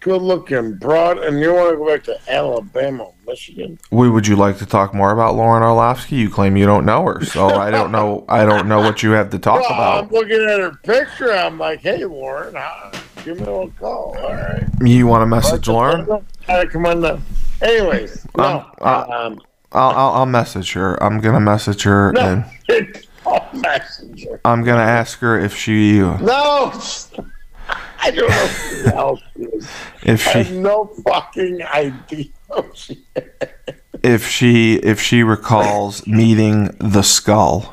Speaker 1: good-looking broad, and you want to go back to Alabama, Michigan?
Speaker 2: Would would you like to talk more about Lauren Orlovsky? You claim you don't know her, so I don't know. I don't know what you have to talk
Speaker 1: Well, I'm looking at her picture. I'm like, hey, Lauren, uh, give me a little call. All right.
Speaker 2: You want to message Lauren?
Speaker 1: All right, come on now. Anyways, no.
Speaker 2: Um, uh,
Speaker 1: um,
Speaker 2: I'll, I'll I'll message her. I'm gonna message her
Speaker 1: no.
Speaker 2: and
Speaker 1: It's all messenger.
Speaker 2: I'm gonna ask her if she
Speaker 1: No. I don't know who the hell she is.
Speaker 2: if
Speaker 1: I have no fucking idea who she is.
Speaker 2: if she if she recalls meeting the skull.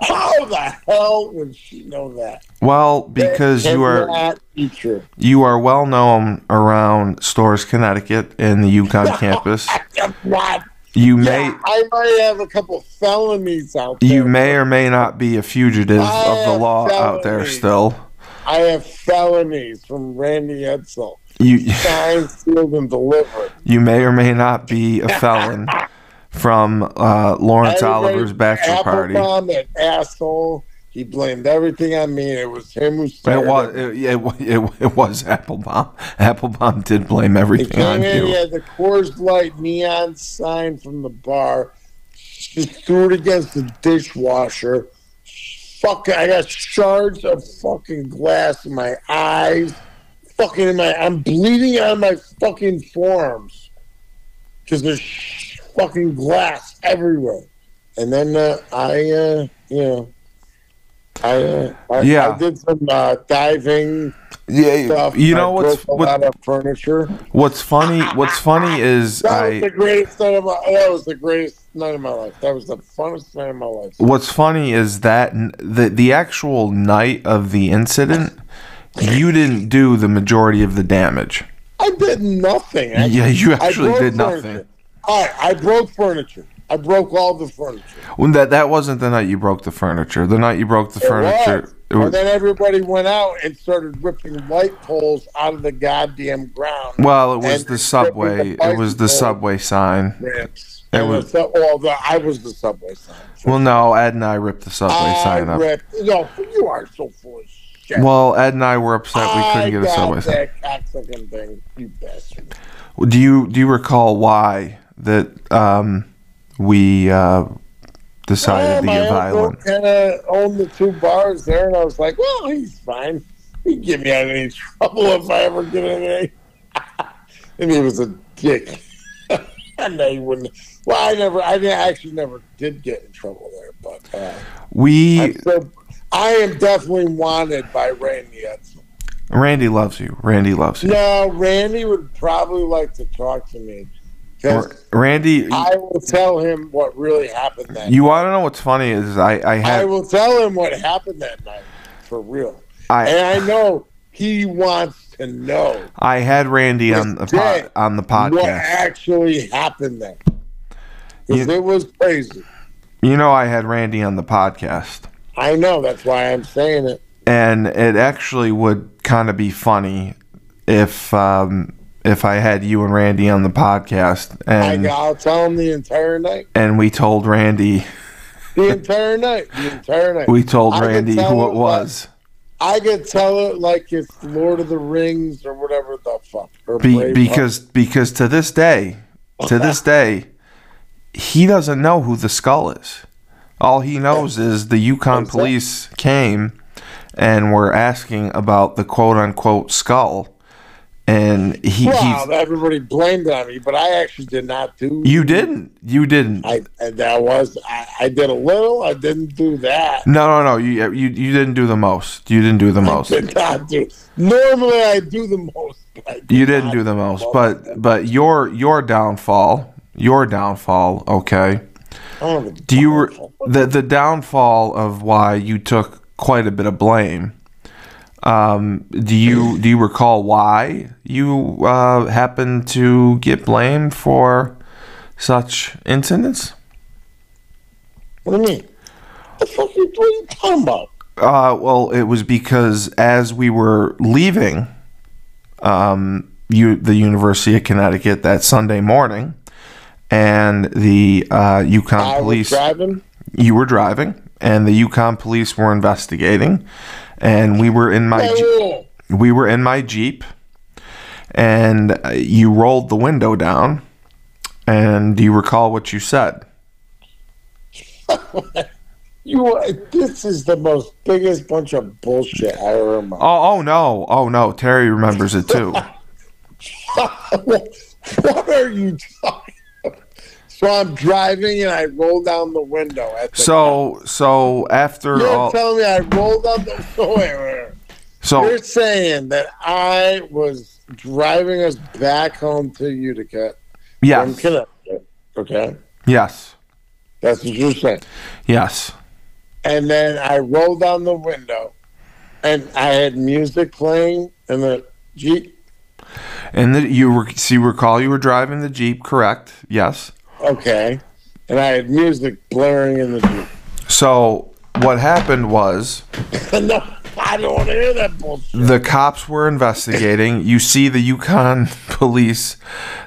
Speaker 1: How the hell would she know that?
Speaker 2: Well, because you are
Speaker 1: be
Speaker 2: you are well known around Storrs, Connecticut, and the UConn campus.
Speaker 1: I'm not.
Speaker 2: You may
Speaker 1: I might have a couple felonies out there.
Speaker 2: you may or may not be a fugitive
Speaker 1: I
Speaker 2: of the law out there still.
Speaker 1: I have felonies from Randy Edsel.
Speaker 2: You
Speaker 1: Signed, sealed, and delivered.
Speaker 2: you may or may not be a felon from uh, Lawrence
Speaker 1: Everybody-
Speaker 2: Oliver's bachelor party.
Speaker 1: Applebaum, that asshole. He blamed everything on me. It was him who started.
Speaker 2: It was it, it, it, it was Applebaum. Applebaum did blame everything on
Speaker 1: in. He had the Coors Light neon sign from the bar. Just threw it against the dishwasher. Fuck! I got shards of fucking glass in my eyes. Fucking in my. I'm bleeding out of my fucking forearms because there's fucking glass everywhere. And then uh, I, uh, you know, I, uh, I,
Speaker 2: Yeah.
Speaker 1: I did some uh, diving
Speaker 2: Yeah,
Speaker 1: stuff.
Speaker 2: you know
Speaker 1: I
Speaker 2: what's
Speaker 1: broke a lot
Speaker 2: what,
Speaker 1: of furniture.
Speaker 2: what's funny? What's funny is
Speaker 1: That was
Speaker 2: I
Speaker 1: the greatest of my. That was the greatest night of my life. That was the funnest night of my life.
Speaker 2: what's funny is that the the actual night of the incident, you didn't do the majority of the damage.
Speaker 1: I did nothing. I,
Speaker 2: Yeah, you actually did
Speaker 1: furniture.
Speaker 2: nothing.
Speaker 1: Right, I broke furniture. I broke all the furniture.
Speaker 2: When that that wasn't the night you broke the furniture. The night you broke the
Speaker 1: It
Speaker 2: furniture.
Speaker 1: was.
Speaker 2: it was-
Speaker 1: and then everybody went out and started ripping light poles out of the goddamn ground.
Speaker 2: well, it was the subway.
Speaker 1: the
Speaker 2: It was the subway sign. It was-
Speaker 1: the, well, the, I was the subway sign.
Speaker 2: Well, no, Ed and I ripped the subway
Speaker 1: I
Speaker 2: sign up.
Speaker 1: ripped. No, you are so full of shit.
Speaker 2: Well, Ed and I were upset we couldn't get a subway sign.
Speaker 1: cocksucking thing, you bastard.
Speaker 2: Do you do you recall why that um, we uh, decided to
Speaker 1: my
Speaker 2: get violent?
Speaker 1: kind of owned the two bars there, and I was like, well, he's fine. He can get me out of any trouble if I ever get in any. and he was a dick. and they wouldn't. Well, I never, I actually never did get in trouble there, but uh,
Speaker 2: We
Speaker 1: I am definitely wanted by Randy Edsel.
Speaker 2: Randy loves you. Randy loves you.
Speaker 1: No, Randy would probably like to talk to me.
Speaker 2: Randy,
Speaker 1: I will tell him what really happened that
Speaker 2: you want to know what's funny is I I
Speaker 1: I will tell him what happened that night for real.
Speaker 2: I
Speaker 1: and I know he wants to know
Speaker 2: I had Randy on the pod, on the podcast.
Speaker 1: what actually happened there. Because it was crazy.
Speaker 2: You know, I had Randy on the podcast.
Speaker 1: I know. That's why I'm saying it.
Speaker 2: and it actually would kind of be funny if um, if I had you and Randy on the podcast and
Speaker 1: I, I'll tell him the entire night.
Speaker 2: and we told Randy
Speaker 1: The entire night. The entire night.
Speaker 2: we told
Speaker 1: I
Speaker 2: Randy who it was
Speaker 1: I could tell it like it's Lord of the Rings or whatever the fuck.
Speaker 2: Be, because because to this day to this day he doesn't know who the skull is. All he knows is the
Speaker 1: UConn
Speaker 2: police came and were asking about the quote unquote skull and he,
Speaker 1: Wow,
Speaker 2: he
Speaker 1: everybody blamed on me, but I actually did not do.
Speaker 2: you didn't you didn't
Speaker 1: I that was I, I did a little. I didn't do that.
Speaker 2: No, no, no. You you you didn't do the most. You didn't do the most.
Speaker 1: I Did not do. Normally, I do the most. but I did
Speaker 2: You didn't do the most. But but your your downfall, your downfall. Okay.
Speaker 1: Oh, the
Speaker 2: Do you re- the the downfall of why you took quite a bit of blame? Um, do you do you recall why you uh, happened to get blamed for such incidents?
Speaker 1: What do you mean? What The fuck are you talking about?
Speaker 2: Uh, well, it was because as we were leaving, um, you the University of Connecticut that Sunday morning, and the uh, UConn
Speaker 1: I was
Speaker 2: police,
Speaker 1: driving.
Speaker 2: you were driving, and the UConn police were investigating, and we were in my
Speaker 1: whoa.
Speaker 2: we were in my Jeep, and uh, you rolled the window down, and do you recall what you said?
Speaker 1: You are, this is the most biggest bunch of bullshit I ever remember.
Speaker 2: Oh, oh no, oh no, Terry remembers it too.
Speaker 1: what are you talking about? So I'm driving and I roll down the window at the
Speaker 2: So so after
Speaker 1: You're
Speaker 2: all,
Speaker 1: telling me I rolled down the wait, wait, wait.
Speaker 2: so
Speaker 1: You're saying that I was driving us back home to Utica from
Speaker 2: yes,
Speaker 1: Connecticut. Okay.
Speaker 2: yes,
Speaker 1: That's what you're saying.
Speaker 2: yes,
Speaker 1: And then I rolled down the window and I had music playing in the Jeep.
Speaker 2: and the, you were you recall you were driving the jeep, correct? Yes.
Speaker 1: Okay. And I had music blaring in the.
Speaker 2: So what happened was
Speaker 1: no, I don't want to hear that bullshit.
Speaker 2: the cops were investigating. You see the UConn police.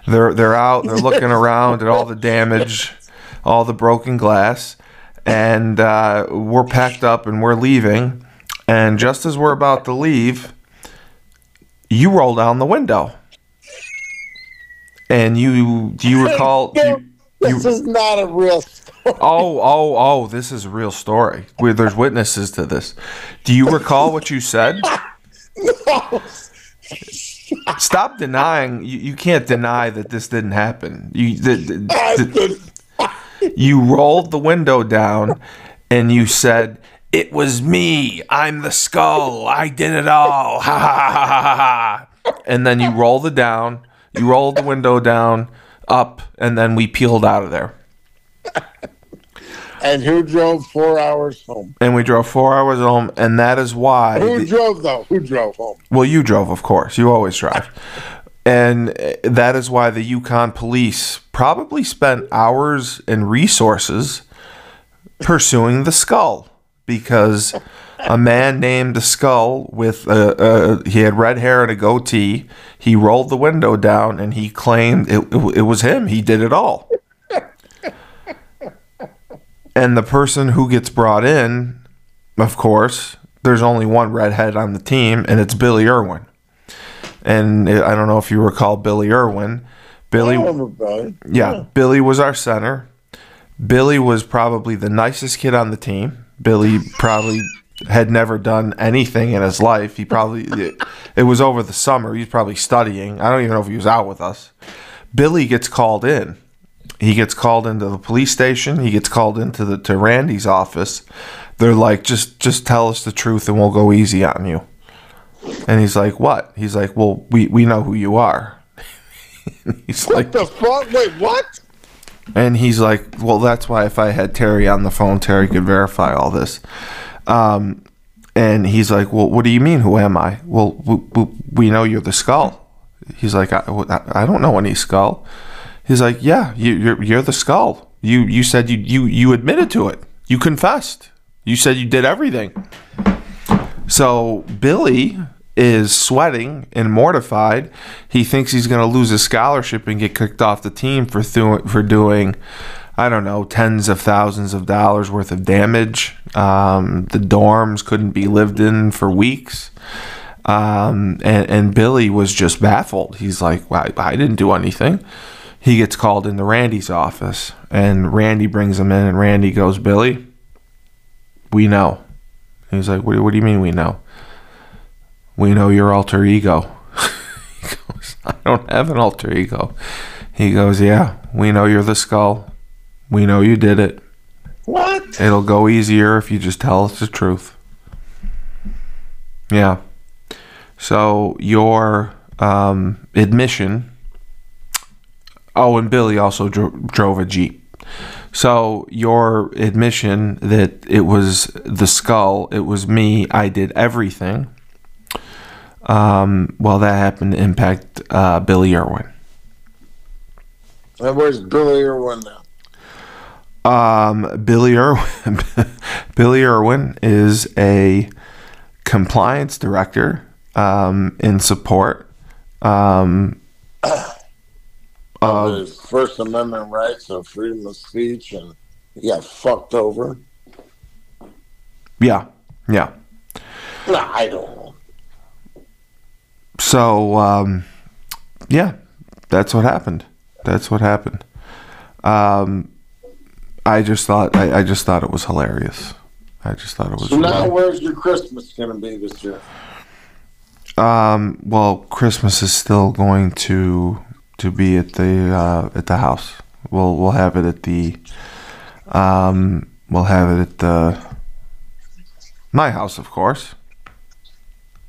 Speaker 2: They're they're out. They're looking around at all the damage, all the broken glass, and uh, we're packed up and we're leaving. And just as we're about to leave, you roll down the window. And you do you recall? do you-
Speaker 1: this is not a real story.
Speaker 2: Oh, oh, oh, this is a real story. Where there's witnesses to this. Do you recall what you said?
Speaker 1: No.
Speaker 2: Stop denying. You, you can't deny that this didn't happen. You the, the- the- you rolled the window down and you said, "It was me. I'm the skull. I did it all." Ha ha ha ha ha. And then you rolled the down. You rolled the window down, up, and then we peeled out of there.
Speaker 1: and who drove four hours home?
Speaker 2: And we drove four hours home, and that is why.
Speaker 1: Who
Speaker 2: the-
Speaker 1: drove though? Who drove home?
Speaker 2: Well, you drove, of course. You always drive. And uh, that is why the UConn police probably spent hours and resources pursuing the skull because a man named the skull with a, he had red hair and a goatee. He rolled the window down and he claimed it, it, it was him. He did it all. And the person who gets brought in, of course, there's only one redhead on the team, and it's Billy Irwin. And I don't know if you recall Billy Irwin. Billy,
Speaker 1: Billy.
Speaker 2: yeah, Billy was our center. Billy was probably the nicest kid on the team. Billy probably had never done anything in his life. He probably it, it was over the summer. He was probably studying. I don't even know if he was out with us. Billy gets called in. He gets called into the police station. He gets called into the to Randy's office they're like, just just tell us the truth and we'll go easy on you. And he's like, what? He's like, well, we we know who you are. he's like,
Speaker 1: the fuck? Wait, what?
Speaker 2: and he's like, well, that's why if I had Terry on the phone, Terry could verify all this. Um, and he's like, well, what do you mean? Who am I? Well, we, we, know you're the skull. He's like, I, I don't know any skull. He's like, yeah, you, you're you're the skull. You you said you you you admitted to it. You confessed. You said you did everything. So Billy is sweating and mortified. He thinks he's going to lose his scholarship and get kicked off the team for thu- for doing, I don't know, tens of thousands of dollars worth of damage. Um, the dorms couldn't be lived in for weeks. Um, and, and Billy was just baffled. He's like, well, I, I didn't do anything. He gets called into Randy's office, and Randy brings him in, and Randy goes, Billy, we know. He's like, what, what do you mean we know? We know your alter ego. he goes, I don't have an alter ego. He goes, Yeah, we know you're the skull. We know you did it.
Speaker 1: What?
Speaker 2: It'll go easier if you just tell us the truth. Yeah. So your um, admission. Oh, and Billy also dro- drove a jeep. So your admission that it was the skull, it was me, I did everything. Um, well, that happened to impact uh, Billy Irwin.
Speaker 1: And where's Billy Irwin now?
Speaker 2: Um, Billy Irwin, Billy Irwin is a compliance director um, in support um,
Speaker 1: Of First Amendment rights of freedom of speech, and he got fucked over.
Speaker 2: yeah, yeah.
Speaker 1: Nah, I don't know.
Speaker 2: So um, yeah, that's what happened. That's what happened. Um, I just thought I, I just thought it was hilarious. I just thought it was.
Speaker 1: So now, where's your Christmas going to be this year?
Speaker 2: Um, well, Christmas is still going to to be at the uh, at the house. We'll we'll have it at the um we'll have it at the my house, of course.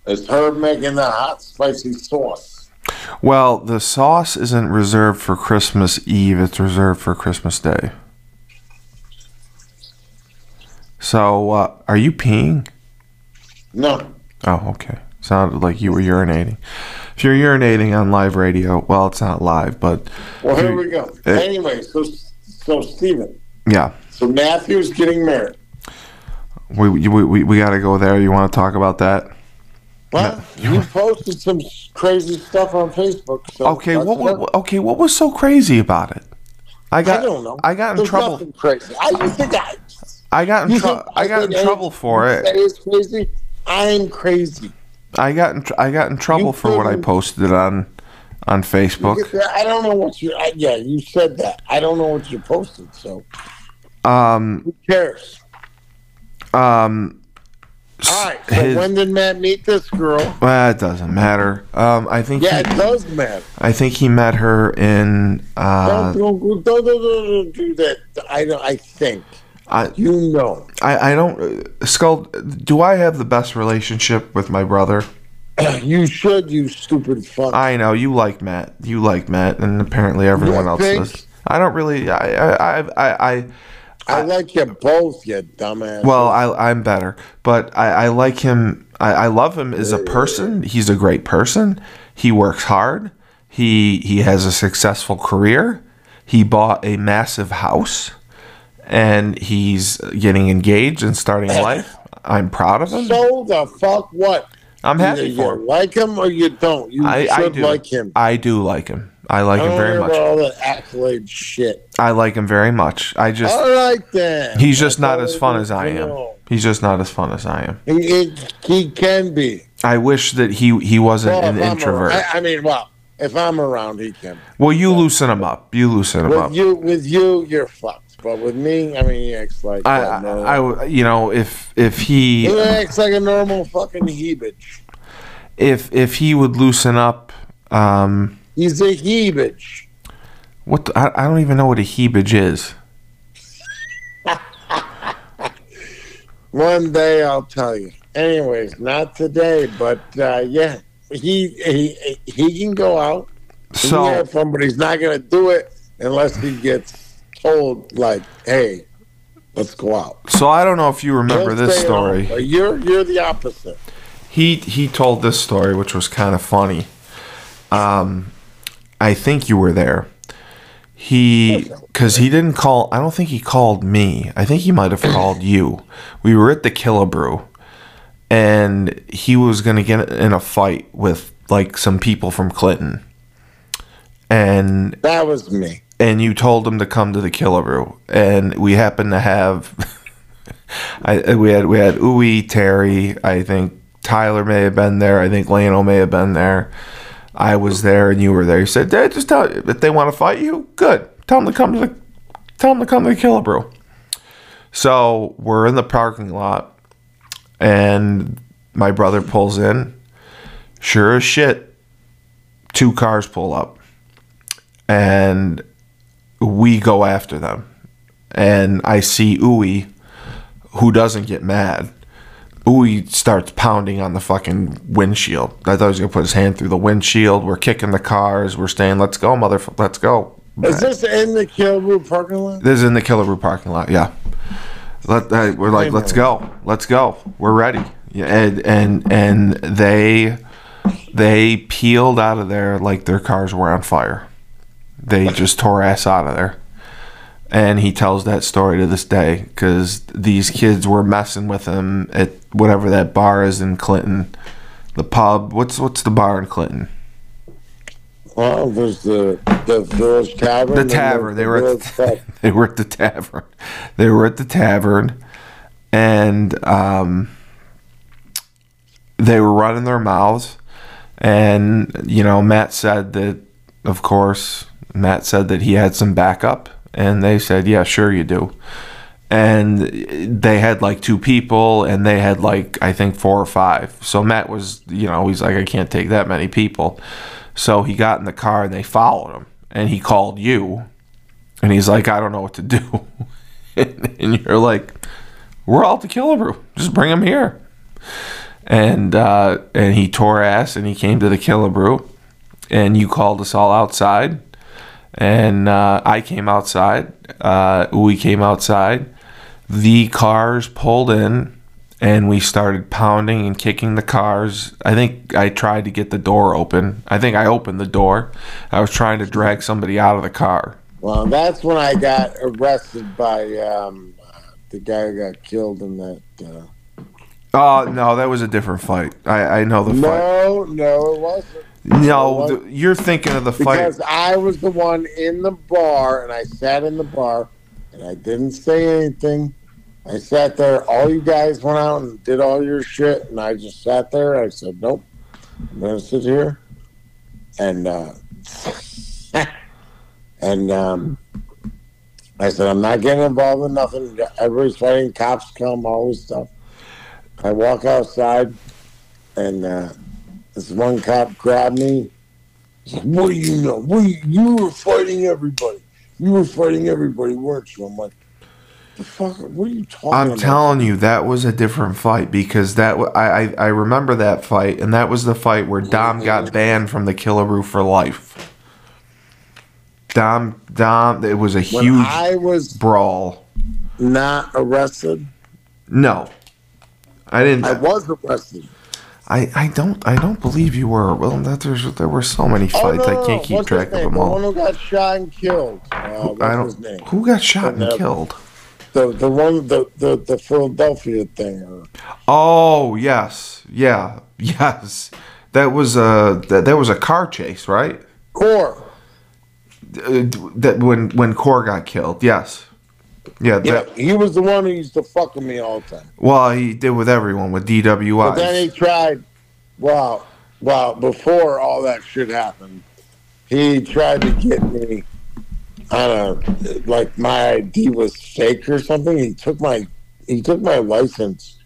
Speaker 1: Is Herb making the hot spicy sauce?
Speaker 2: Well, the sauce isn't reserved for Christmas Eve; it's reserved for Christmas Day. So, uh, are you peeing?
Speaker 1: No.
Speaker 2: Oh, okay. Sounded like you were urinating. If you're urinating on live radio, well, it's not live, but
Speaker 1: Well, here we go.
Speaker 2: Uh,
Speaker 1: anyway, so so Steven,
Speaker 2: yeah,
Speaker 1: so Matthew's getting married.
Speaker 2: we we we, we got to go there. You want to talk about that?
Speaker 1: Well, you posted some crazy stuff on Facebook. So
Speaker 2: Okay, what, what okay, what was so crazy about it? I got
Speaker 1: I don't know.
Speaker 2: I got in
Speaker 1: There's
Speaker 2: trouble.
Speaker 1: Nothing crazy. I you think I.
Speaker 2: I got in trouble. I got in trouble for it.
Speaker 1: Say it's crazy. I'm crazy.
Speaker 2: I got in, tr- I got in trouble for what I posted on on Facebook.
Speaker 1: I don't know what you. I, yeah, you said that. I don't know what you posted. So
Speaker 2: Um
Speaker 1: who cares?
Speaker 2: um
Speaker 1: All right. So
Speaker 2: his-
Speaker 1: when did Matt meet this girl?
Speaker 2: well, it doesn't matter. Um I think
Speaker 1: Yeah,
Speaker 2: he,
Speaker 1: it does matter.
Speaker 2: I think he met her in uh
Speaker 1: don't, don't, don't, don't, don't do that. I. I think
Speaker 2: I
Speaker 1: you know.
Speaker 2: I, I don't uh, Skull do I have the best relationship with my brother?
Speaker 1: You should. You stupid fuck.
Speaker 2: I know you like Matt. You like Matt, and apparently everyone
Speaker 1: You
Speaker 2: else
Speaker 1: think?
Speaker 2: does. I don't really. I. I. I. I,
Speaker 1: I like you both, you dumbass.
Speaker 2: well, I. I'm better, but I. I like him. I, I love him as a person. He's a great person. He works hard. He. He has a successful career. He bought a massive house, and he's getting engaged and starting life. I'm proud of him.
Speaker 1: so the fuck what?
Speaker 2: I'm
Speaker 1: Either
Speaker 2: happy for
Speaker 1: you
Speaker 2: him.
Speaker 1: like him or you don't. You
Speaker 2: I, I
Speaker 1: should
Speaker 2: do
Speaker 1: like him.
Speaker 2: I do like him. I like
Speaker 1: I
Speaker 2: him very much.
Speaker 1: all that accolade shit.
Speaker 2: I like him very much. I just.
Speaker 1: All right then.
Speaker 2: He's just not as fun as I am. He's just not as fun as I am.
Speaker 1: He, he, can be.
Speaker 2: I wish that he he wasn't
Speaker 1: Well,
Speaker 2: an introvert.
Speaker 1: around- I, I mean, well, if I'm around, he can.
Speaker 2: well, you loosen him up. You loosen him
Speaker 1: With
Speaker 2: up.
Speaker 1: you, with you, you're fucked. But with me, I mean, he acts like
Speaker 2: I,
Speaker 1: that, no.
Speaker 2: I, I, you know, if if he
Speaker 1: he acts like a normal fucking hebage.
Speaker 2: if if he would loosen up, um,
Speaker 1: He's a hebage.
Speaker 2: what the, I, I don't even know what a hebage is.
Speaker 1: One day I'll tell you. Anyways, not today, but uh, yeah, he he he can go out. He can
Speaker 2: So
Speaker 1: have fun, but he's not going to do it unless he gets told, like, "Hey, let's go out."
Speaker 2: so I don't know if you remember
Speaker 1: He'll
Speaker 2: this
Speaker 1: home,
Speaker 2: story.
Speaker 1: but you're you're the opposite.
Speaker 2: he he told this story which was kind of funny um i think you were there he because he didn't call i don't think he called me i think he might have called you we were at the killabrew and he was gonna get in a fight with like some people from clinton and
Speaker 1: That was me.
Speaker 2: And you told him to come to the Killabrew, and we happened to have, I we had we had Uwe Terry, I think Tyler may have been there, I think Lano may have been there, I was there, and you were there. You said, "Dad, just tell if they want to fight you, good. Tell them to come to the, tell them to come to the Killabrew." So we're in the parking lot, and my brother pulls in. Sure as shit, two cars pull up and we go after them. And I see Uwe, who doesn't get mad. Uwe starts pounding on the fucking windshield. I thought he was gonna put his hand through the windshield. We're kicking the cars. We're saying, "Let's go, motherfucker! Let's go."
Speaker 1: Is this in the Kilbrew parking lot?
Speaker 2: This is in the Killabrew parking lot. Yeah. Let, uh, we're like, let's go, let's go. We're ready. Yeah, and and and they they peeled out of there like their cars were on fire. They just tore ass out of there. And he tells that story to this day because these kids were messing with him at whatever that bar is in Clinton, the pub. What's what's the bar in Clinton?
Speaker 1: Well, there's the the Village Tavern.
Speaker 2: the tavern. They were at the, they were at the tavern. They were at the tavern, and um, they were running their mouths. And you know, Matt said that, of course, Matt said that he had some backup, and they said, "Yeah, sure you do." And they had like two people, and they had like I think four or five. So Matt was, you know, he's like, I can't take that many people. So he got in the car and they followed him, and he called you, and he's like, I don't know what to do. and you're like, we're all to Killabrew. Just bring him here. And uh, and he tore ass and he came to the Killabrew, and you called us all outside, and uh, I came outside. Uh, we came outside. The cars pulled in, and we started pounding and kicking the cars. I think I tried to get the door open. I think I opened the door. I was trying to drag somebody out of the car.
Speaker 1: Well, that's when I got arrested by um, the guy who got killed in that. Uh,
Speaker 2: Oh no, that was a different fight. I, I know the fight.
Speaker 1: no, no, it wasn't.
Speaker 2: No, the, you're thinking of the fight.
Speaker 1: Because I was the one in the bar, and I sat in the bar, and I didn't say anything. I sat there. All you guys went out and did all your shit, and I just sat there. I said, "Nope, I'm gonna sit here." And uh, and um, I said, "I'm not getting involved in nothing. Everybody's fighting. Cops come, all this stuff." I walk outside, and uh, this one cop grabbed me. Like, what do you know? What you, you were fighting everybody. You were fighting everybody, weren't you? I'm like, the fuck? What are you talking
Speaker 2: I'm
Speaker 1: about?
Speaker 2: telling you, that was a different fight because that I, I I remember that fight, and that was the fight where Dom got banned from the Killabrew for life. Dom Dom, it was a
Speaker 1: when
Speaker 2: huge
Speaker 1: I was
Speaker 2: brawl.
Speaker 1: not arrested,
Speaker 2: No, I didn't.
Speaker 1: I, was arrested.
Speaker 2: I, I don't I don't believe you were. Well, that there's there were so many
Speaker 1: Oh,
Speaker 2: fights
Speaker 1: no, no,
Speaker 2: I can't keep
Speaker 1: What's
Speaker 2: track of them
Speaker 1: The
Speaker 2: all.
Speaker 1: one who got shot and killed. Uh, what's
Speaker 2: I don't.
Speaker 1: name?
Speaker 2: Who got shot and
Speaker 1: And,
Speaker 2: killed?
Speaker 1: The the one the the, the Philadelphia thing.
Speaker 2: Oh yes, yeah, yes. That was a that, that was a car chase, right?
Speaker 1: Core.
Speaker 2: Uh, that when when Core got killed. Yes. Yeah.
Speaker 1: Yeah, he was the one who used to fuck with me all the time.
Speaker 2: well, he did with everyone with
Speaker 1: But then he tried. Well, well, before all that shit happened, he tried to get me. I don't know, like my ID was fake or something. He took my he took my license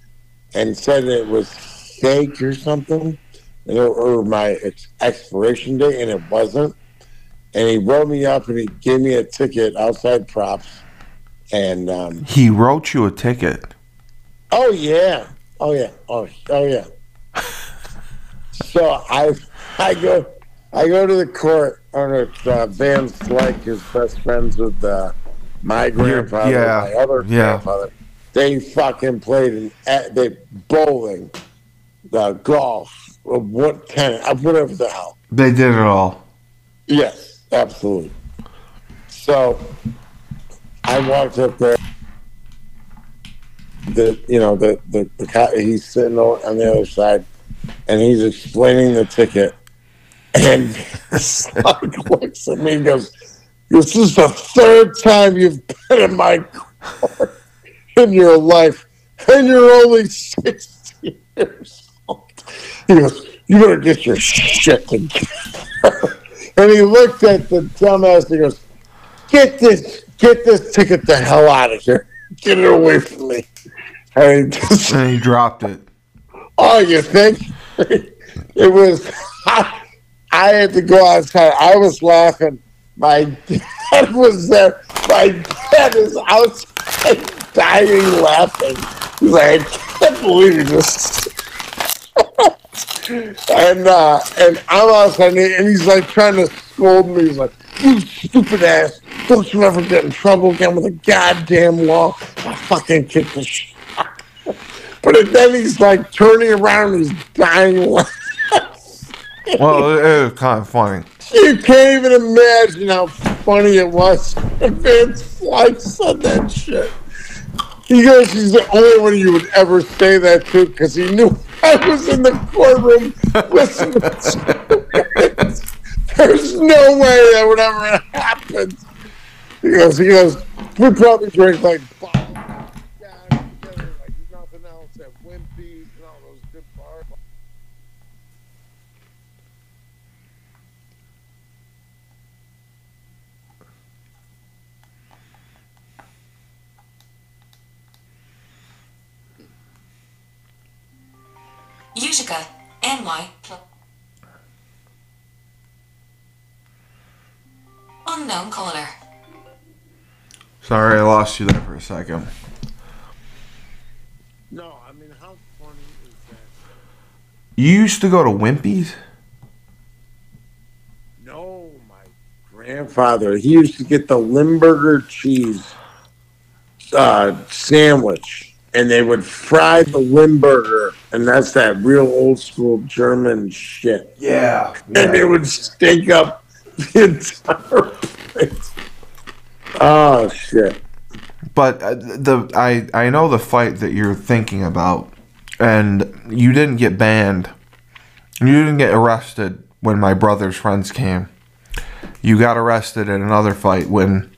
Speaker 1: and said it was fake or something, or my expiration date, and it wasn't. And he wrote me up and he gave me a ticket outside props, and um,
Speaker 2: He wrote you a ticket.
Speaker 1: Oh yeah. Oh yeah. Oh oh yeah. so I I go I go to the court on it. Uh, Van Slyke is best friends with uh, my grandfather,
Speaker 2: yeah,
Speaker 1: my other
Speaker 2: yeah.
Speaker 1: grandfather. They fucking played in uh, they bowling, uh, golf, what tennis, uh, whatever the hell.
Speaker 2: They did it all.
Speaker 1: Yes, absolutely. So I walked up there. The you know the the, the guy, he's sitting on the other side, and he's explaining the ticket, and Slug looks at me and goes, "This is the third time you've been in my car in your life, and you're only sixteen years old." He goes, "You better get your shit together." and he looked at the dumbass. And goes, "Get this, get this ticket the hell out of here. Get it away from me." And he just,
Speaker 2: And he dropped it.
Speaker 1: oh, you think it was? I, I had to go outside. I was laughing. My dad was there. My dad is outside dying laughing. He's like, I can't believe just. and uh, and I'm outside, and and he's like trying to scold me. He's like, "You stupid ass! Don't you ever get in trouble again with a goddamn law? I fucking kick the shit." out of you." But then he's like turning around, and he's dying.
Speaker 2: Well, it, was kind of funny.
Speaker 1: You can't even imagine how funny it was. Vince Flight said that shit. He goes, he's the only one you would ever say that to because he knew I was in the courtroom listening to it. There's no way that would ever happen. He goes, he goes, we probably drink like bottles down together like nothing else and all those good
Speaker 4: NY. Unknown caller.
Speaker 2: Sorry, I lost you there for a second.
Speaker 1: No, I mean, how funny is that?
Speaker 2: You used to go to Wimpy's?
Speaker 1: No, my grandfather. He used to get the Limburger cheese uh, sandwich, and they would fry the Limburger, and that's that real old school German shit.
Speaker 2: Yeah.
Speaker 1: And it would stink up the entire place. Oh shit!
Speaker 2: But uh, the I I know the fight that you're thinking about, and you didn't get banned. You didn't get arrested when my brother's friends came. You got arrested in another fight when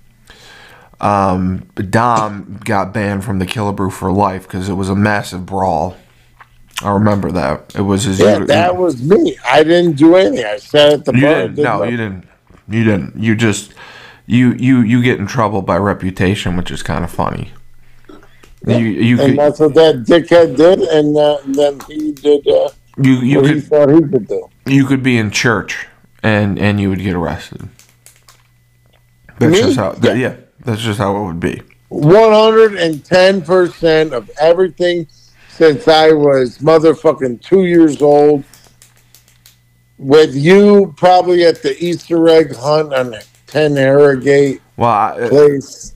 Speaker 2: um, Dom got banned from the Killabrew for life because it was a massive brawl. I remember that. It was his.
Speaker 1: Yeah, that was me. I didn't do anything. I sat at the
Speaker 2: You
Speaker 1: bar.
Speaker 2: didn't.
Speaker 1: did
Speaker 2: No, you didn't. You didn't. You just you you you get in trouble by reputation, which is kind of funny. You you
Speaker 1: And
Speaker 2: could
Speaker 1: that's what that dickhead did, and uh, then he did uh,
Speaker 2: you you
Speaker 1: what he
Speaker 2: could
Speaker 1: thought he could do.
Speaker 2: you could be in church and and you would get arrested. That's
Speaker 1: Me?
Speaker 2: just how. that-
Speaker 1: Yeah.
Speaker 2: yeah, that's just how it would be.
Speaker 1: One hundred and ten percent of everything since I was motherfucking two years old. With you, probably at the Easter egg hunt on the Ten Harrogate
Speaker 2: Well, I, uh,
Speaker 1: place.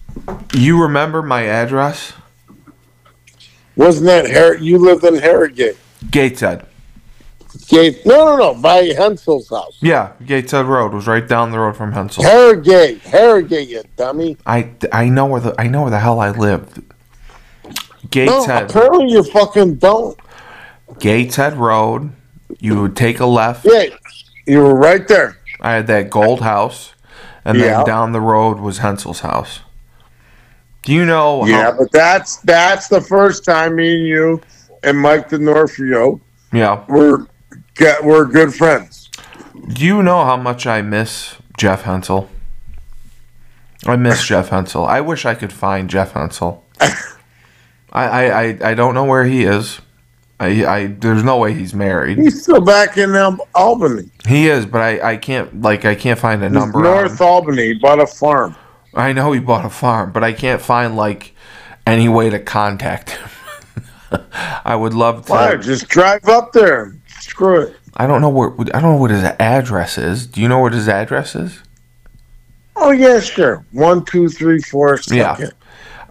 Speaker 2: you remember my address?
Speaker 1: Wasn't that Har? You lived in Harrogate.
Speaker 2: Gateshead.
Speaker 1: Gate? No, no, no. By Hensel's house.
Speaker 2: Yeah, Gateshead Road was right down the road from Hensel.
Speaker 1: Harrogate, Harrogate, you dummy.
Speaker 2: I, I know where the I know where the hell I lived.
Speaker 1: No,
Speaker 2: Gateshead
Speaker 1: apparently you fucking don't.
Speaker 2: Gateshead Road. You would take a left.
Speaker 1: Yeah, you were right there.
Speaker 2: I had that gold house, and
Speaker 1: Yeah.
Speaker 2: then down the road was Hensel's house. Do you know?
Speaker 1: Yeah, but that's that's the first time me and you and Mike D'Onofrio
Speaker 2: yeah.
Speaker 1: we're get we're good friends.
Speaker 2: Do you know how much I miss Jeff Hensel? I miss Jeff Hensel. I wish I could find Jeff Hensel. I, I, I, I don't know where he is. I, I there's no way he's married.
Speaker 1: He's still back in um, Albany,
Speaker 2: He is, but I, I can't like I can't find a
Speaker 1: He's
Speaker 2: number.
Speaker 1: North. Albany. He bought a farm.
Speaker 2: I know he bought a farm, but I can't find like any way to contact him. I would love to.
Speaker 1: Why? Just drive up there. Screw it.
Speaker 2: I don't know where. I don't know what his address is. Do you know what his address is?
Speaker 1: Oh yeah, sure. One, two, three, four.
Speaker 2: Yeah.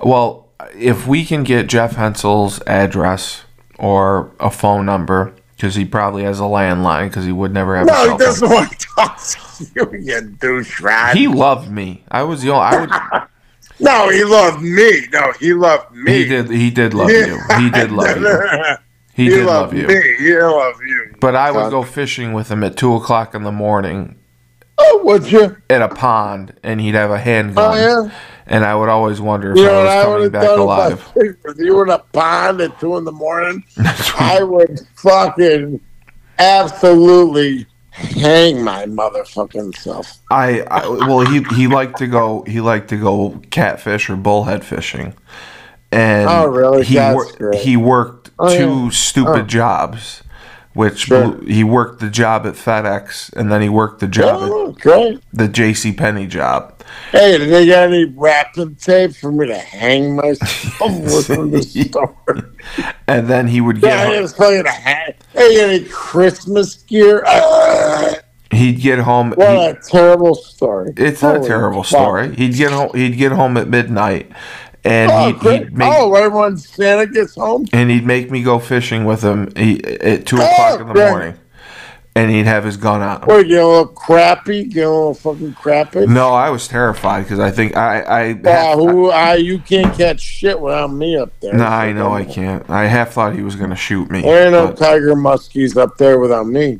Speaker 2: Well, if we can get Jeff Hensel's address or a phone number, because he probably has a landline, because he would never have a
Speaker 1: No, he
Speaker 2: phone.
Speaker 1: doesn't want to talk to you, you douche rat.
Speaker 2: He loved me. I was the only. I would.
Speaker 1: no, he loved me. No, he loved me.
Speaker 2: He did. He did love you. He did love you. He
Speaker 1: He
Speaker 2: did love you.
Speaker 1: me. He loved you.
Speaker 2: But I would go fishing with him at two o'clock in the morning
Speaker 1: Oh, would you?
Speaker 2: at a pond, and he'd have a handgun.
Speaker 1: Oh, yeah?
Speaker 2: And I would always wonder if
Speaker 1: You
Speaker 2: I was
Speaker 1: I would
Speaker 2: coming back
Speaker 1: if
Speaker 2: alive.
Speaker 1: with you in a pond at two in the morning? I would fucking absolutely hang my motherfucking self.
Speaker 2: I, I well, he he liked to go. He liked to go catfish or bullhead fishing, and
Speaker 1: Oh, really?
Speaker 2: He wor- he worked
Speaker 1: Oh, yeah.
Speaker 2: two stupid
Speaker 1: Oh.
Speaker 2: jobs, which
Speaker 1: Sure.
Speaker 2: blew- he worked the job at FedEx, and then he worked the job
Speaker 1: Oh,
Speaker 2: at the J.C. Penney job.
Speaker 1: Hey, did they got any wrapping tape for me to hang myself with from the store?
Speaker 2: And then he would get
Speaker 1: I
Speaker 2: home,
Speaker 1: was fucking a hat. Hey, any Christmas gear? Ah,
Speaker 2: he'd get home.
Speaker 1: what
Speaker 2: he-
Speaker 1: a terrible story.
Speaker 2: it's not a terrible
Speaker 1: fuck.
Speaker 2: story. He'd get home. He'd get home at midnight, and
Speaker 1: Oh,
Speaker 2: he'd, he'd make
Speaker 1: oh, when Santa gets home?
Speaker 2: and he'd make me go fishing with him he, at two o'clock in the
Speaker 1: great.
Speaker 2: morning, and he'd have his gun out.
Speaker 1: What, get a little crappy? Get a little fucking crappy?
Speaker 2: No, I was terrified because I think I I.
Speaker 1: Uh, who, uh, you can't catch shit without me up there.
Speaker 2: no, I know I can't. I half thought he was gonna shoot me.
Speaker 1: There ain't no tiger muskies up there without me.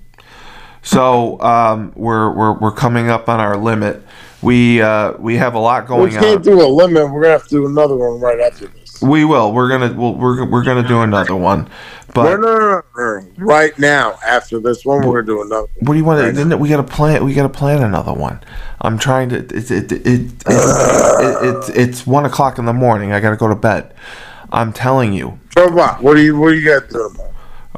Speaker 2: so um, we're we're we're coming up on our limit. We uh, we have a lot going on.
Speaker 1: We can't
Speaker 2: on.
Speaker 1: do a limit. We're gonna have to do another one right after this.
Speaker 2: We will. We're gonna we'll, we're we're gonna do another one. But
Speaker 1: no, no, no, no. Right now, after this one, we're gonna do another.
Speaker 2: what do you want?
Speaker 1: Right.
Speaker 2: Then we got to plan. We got to plan another one. I'm trying to. It it it, it, it, it, it's it's one o'clock in the morning. I got to go to bed. I'm telling you.
Speaker 1: For what? What do you What do you got to do?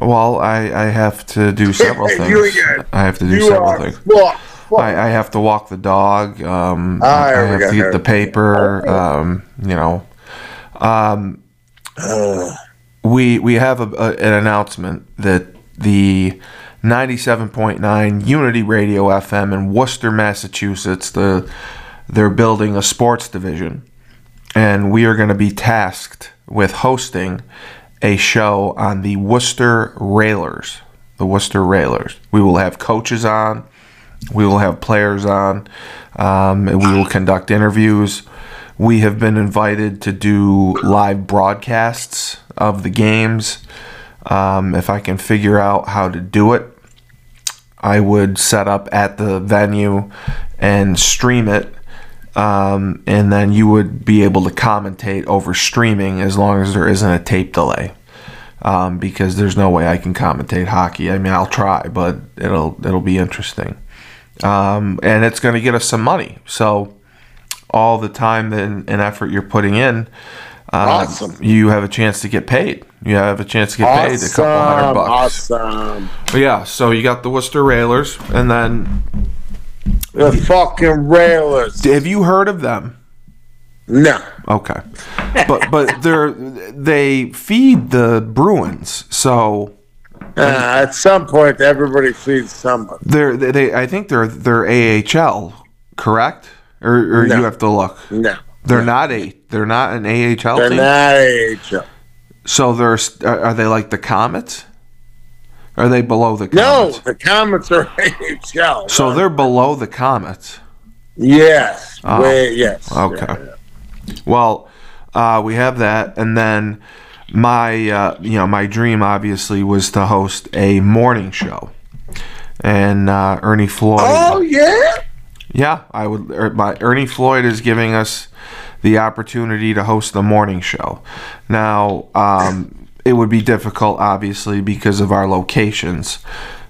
Speaker 2: Well, I, I have to do several things. I have to do several
Speaker 1: are
Speaker 2: things.
Speaker 1: fuck,
Speaker 2: I, I have to walk the dog. Um,
Speaker 1: Ah,
Speaker 2: I have to get the paper. Um, you know, um,
Speaker 1: Uh,
Speaker 2: we we have a, a, an announcement that the 97.9 Unity Radio FM in Worcester, Massachusetts, the they're building a sports division, and we are going to be tasked with hosting a show on the Worcester Railers. The Worcester Railers. We will have coaches on. We will have players on. Um, and we will conduct interviews. We have been invited to do live broadcasts of the games. Um, if I can figure out how to do it, I would set up at the venue and stream it. Um, and then you would be able to commentate over streaming as long as there isn't a tape delay. Um, because there's no way I can commentate hockey. I mean, I'll try, but it'll it'll be interesting, um, and it's going to get us some money. So all the time and, effort you're putting in, uh,
Speaker 1: Awesome.
Speaker 2: you have a chance to get paid. You have a chance to get paid a couple hundred bucks.
Speaker 1: awesome.
Speaker 2: But yeah, so you got the Worcester Railers, and then
Speaker 1: The fucking railers.
Speaker 2: have you heard of them?
Speaker 1: No.
Speaker 2: Okay, but but they're they feed the Bruins, so
Speaker 1: Uh, at some point, everybody feeds somebody.
Speaker 2: they're they, they I think they're they're AHL, correct? Or, or
Speaker 1: No.
Speaker 2: you have to look.
Speaker 1: No.
Speaker 2: They're not a they're not an AHL
Speaker 1: They're
Speaker 2: team.
Speaker 1: not AHL.
Speaker 2: So they're are are they like the Comets? Are they below the
Speaker 1: No,
Speaker 2: Comets?
Speaker 1: the Comets are AHL.
Speaker 2: So they're below the Comets.
Speaker 1: Yes.
Speaker 2: Oh.
Speaker 1: Way, yes.
Speaker 2: Okay.
Speaker 1: Yeah, yeah.
Speaker 2: Well, uh, we have that, and then my uh, you know my dream obviously was to host a morning show, and uh, Ernie Floyd.
Speaker 1: Oh, yeah?
Speaker 2: Yeah, I would. Er, my Ernie Floyd is giving us the opportunity to host the morning show. Now, um, it would be difficult, obviously, because of our locations.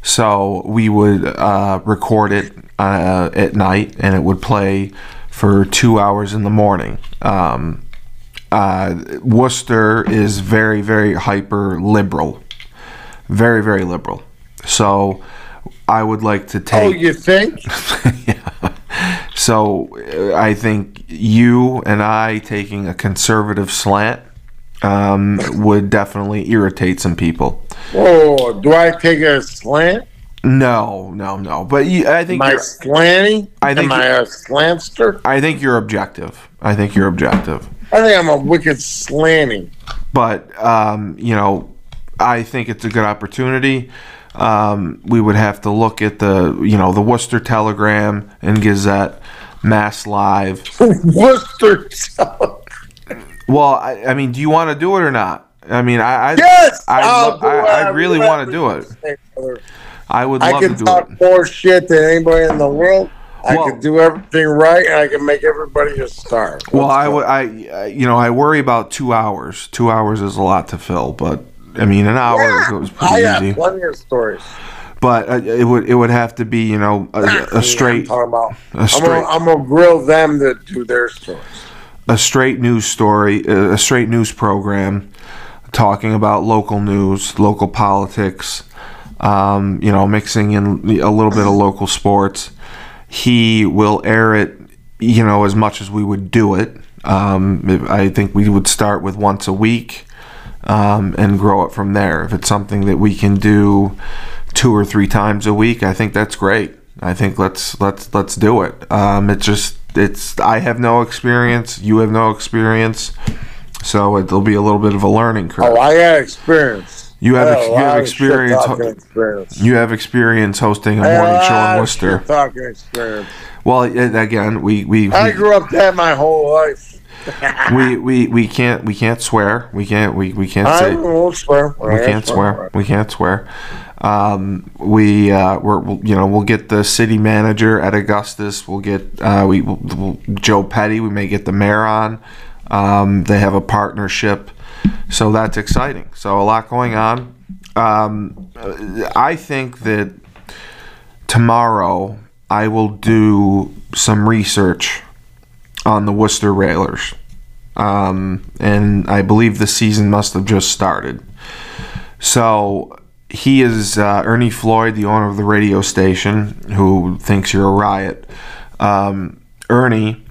Speaker 2: So we would uh, record it uh, at night, and it would play for two hours in the morning. Um, uh, Worcester is very, very hyper liberal, very, very liberal. So I would like to take.
Speaker 1: Oh, you think? yeah.
Speaker 2: So uh, I think you and I taking a conservative slant um, would definitely irritate some people.
Speaker 1: Oh, do I take a slant?
Speaker 2: No, no, no. But you, I think
Speaker 1: Am I slanty?
Speaker 2: I think
Speaker 1: Am I
Speaker 2: you-
Speaker 1: slantster?
Speaker 2: I think you're objective. I think you're objective.
Speaker 1: I think I'm a wicked slanty.
Speaker 2: but um, you know, I think it's a good opportunity. Um, we would have to look at the you know the Worcester Telegram and Gazette, Mass Live.
Speaker 1: Worcester.
Speaker 2: Well, I, I mean, do you want to do it or not? I mean, I I,
Speaker 1: yes,
Speaker 2: I, lo- I, I really want to do it. I would
Speaker 1: I
Speaker 2: love to
Speaker 1: can
Speaker 2: do
Speaker 1: talk
Speaker 2: it.
Speaker 1: more shit than anybody in the world. I
Speaker 2: Well-
Speaker 1: can do everything right, and I can make everybody a star.
Speaker 2: Well,
Speaker 1: Let's
Speaker 2: I
Speaker 1: go.
Speaker 2: would I I- you know I worry about two hours. Two hours is a lot to fill, but I mean an hour
Speaker 1: Yeah,
Speaker 2: goes
Speaker 1: I
Speaker 2: pretty
Speaker 1: got
Speaker 2: easy.
Speaker 1: plenty of stories.
Speaker 2: But uh, it would it would have to be you know a, a
Speaker 1: I'm
Speaker 2: straight
Speaker 1: talking about.
Speaker 2: a
Speaker 1: I'm
Speaker 2: straight
Speaker 1: gonna, I'm gonna grill them to do their stories.
Speaker 2: a straight news story, a straight news program, talking about local news, local politics, um, you know, mixing in a little bit of local sports. He will air it, you know, as much as we would do it. Um, I think we would start with once a week um, and grow it from there. If it's something that we can do two or three times a week, I think that's great. I think let's let's let's do it. Um, it's just it's I have no experience, you have no experience, so it'll be a little bit of a learning curve.
Speaker 1: Oh, I got experience.
Speaker 2: You have
Speaker 1: I
Speaker 2: ex- you have experience-
Speaker 1: experience.
Speaker 2: you have experience hosting a morning show
Speaker 1: lot
Speaker 2: in Worcester.
Speaker 1: Talking experience.
Speaker 2: Well, again, we we,
Speaker 1: I
Speaker 2: we
Speaker 1: grew up that my whole life.
Speaker 2: we, we we can't we can't swear. We can't we, we can't
Speaker 1: I
Speaker 2: say
Speaker 1: won't swear.
Speaker 2: we can't swear. We can't swear. Um, we uh, we're we'll, you know we'll get the city manager Ed Augustus. We'll get uh, we we'll, we'll, Joe Petty. We may get the mayor on. Um, they have a partnership, so that's exciting. So a lot going on. Um, I think that tomorrow I will do some research on the Worcester Railers. Um, and I believe the season must have just started. So he is uh, Ernie Floyd, the owner of the radio station, who thinks you're a riot. Um, Ernie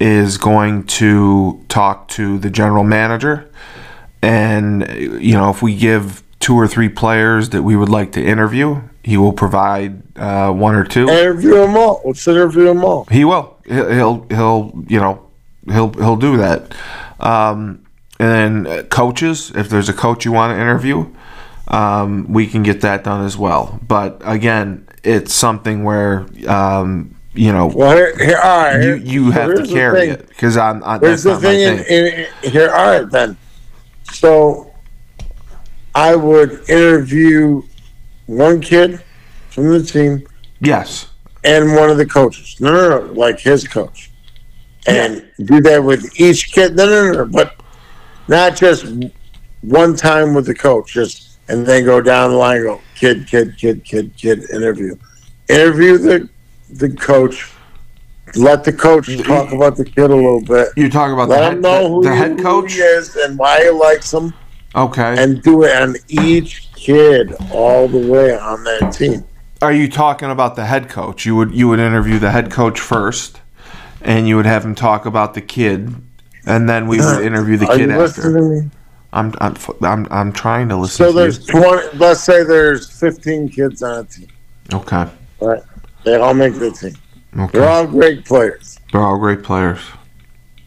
Speaker 2: is going to talk to the general manager, and you know if we give two or three players that we would like to interview, he will provide uh, one or two.
Speaker 1: Interview them all. Let's interview them all.
Speaker 2: He will. He'll, he'll, he'll you know, he'll, he'll do that. Um, and then uh, coaches, if there's a coach you want to interview, um, we can get that done as well. But again, it's something where, um, you know,
Speaker 1: Well, here, here all right.
Speaker 2: you, you have to carry it because I'm, I,
Speaker 1: Here's
Speaker 2: that's
Speaker 1: the
Speaker 2: not my
Speaker 1: thing.
Speaker 2: thing.
Speaker 1: In, in, here, all right then. So, I would interview one kid from the team
Speaker 2: yes.
Speaker 1: and one of the coaches. No, no, no, like his coach, and do that with each kid. No, no, no, no, but not just one time with the coach. Just and then go down the line. Go kid, kid, kid, kid, kid. Interview, interview the the coach. Let the coach talk about the kid a little bit.
Speaker 2: You talk about the
Speaker 1: Let
Speaker 2: head,
Speaker 1: him know who,
Speaker 2: the, the
Speaker 1: he-
Speaker 2: head
Speaker 1: who
Speaker 2: coach.
Speaker 1: he is and why he likes him,
Speaker 2: Okay.
Speaker 1: and do it on each kid all the way on that team.
Speaker 2: Are you talking about the head coach? You would you would interview the head coach first, and you would have him talk about the kid, and then we would uh, interview the
Speaker 1: Are
Speaker 2: kid
Speaker 1: you
Speaker 2: after.
Speaker 1: listening to me?
Speaker 2: I'm I'm I'm, I'm trying to listen
Speaker 1: So
Speaker 2: to
Speaker 1: there's twenty. Let's say there's fifteen kids on a team.
Speaker 2: Okay.
Speaker 1: Right? They all make the team. They're all great players.
Speaker 2: They're all great players.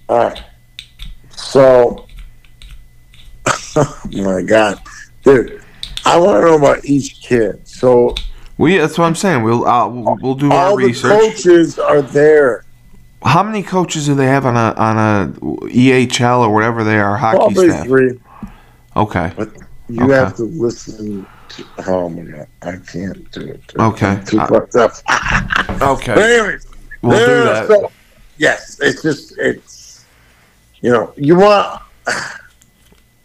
Speaker 1: All right. So, oh my God, dude, I want to know about each kid. So
Speaker 2: We that's what I'm saying. We'll uh, we'll, we'll do our
Speaker 1: all the
Speaker 2: research.
Speaker 1: coaches are there.
Speaker 2: How many coaches do they have on a on a EHL or whatever they are hockey
Speaker 1: Probably
Speaker 2: staff?
Speaker 1: three.
Speaker 2: Okay.
Speaker 1: You
Speaker 2: Okay.
Speaker 1: have to listen. To, oh my God, I can't do it.
Speaker 2: Okay.
Speaker 1: I'm Too fucked up. But
Speaker 2: Okay.
Speaker 1: anyways,
Speaker 2: We'll do that.
Speaker 1: so- yes, it's just it's. You know, you want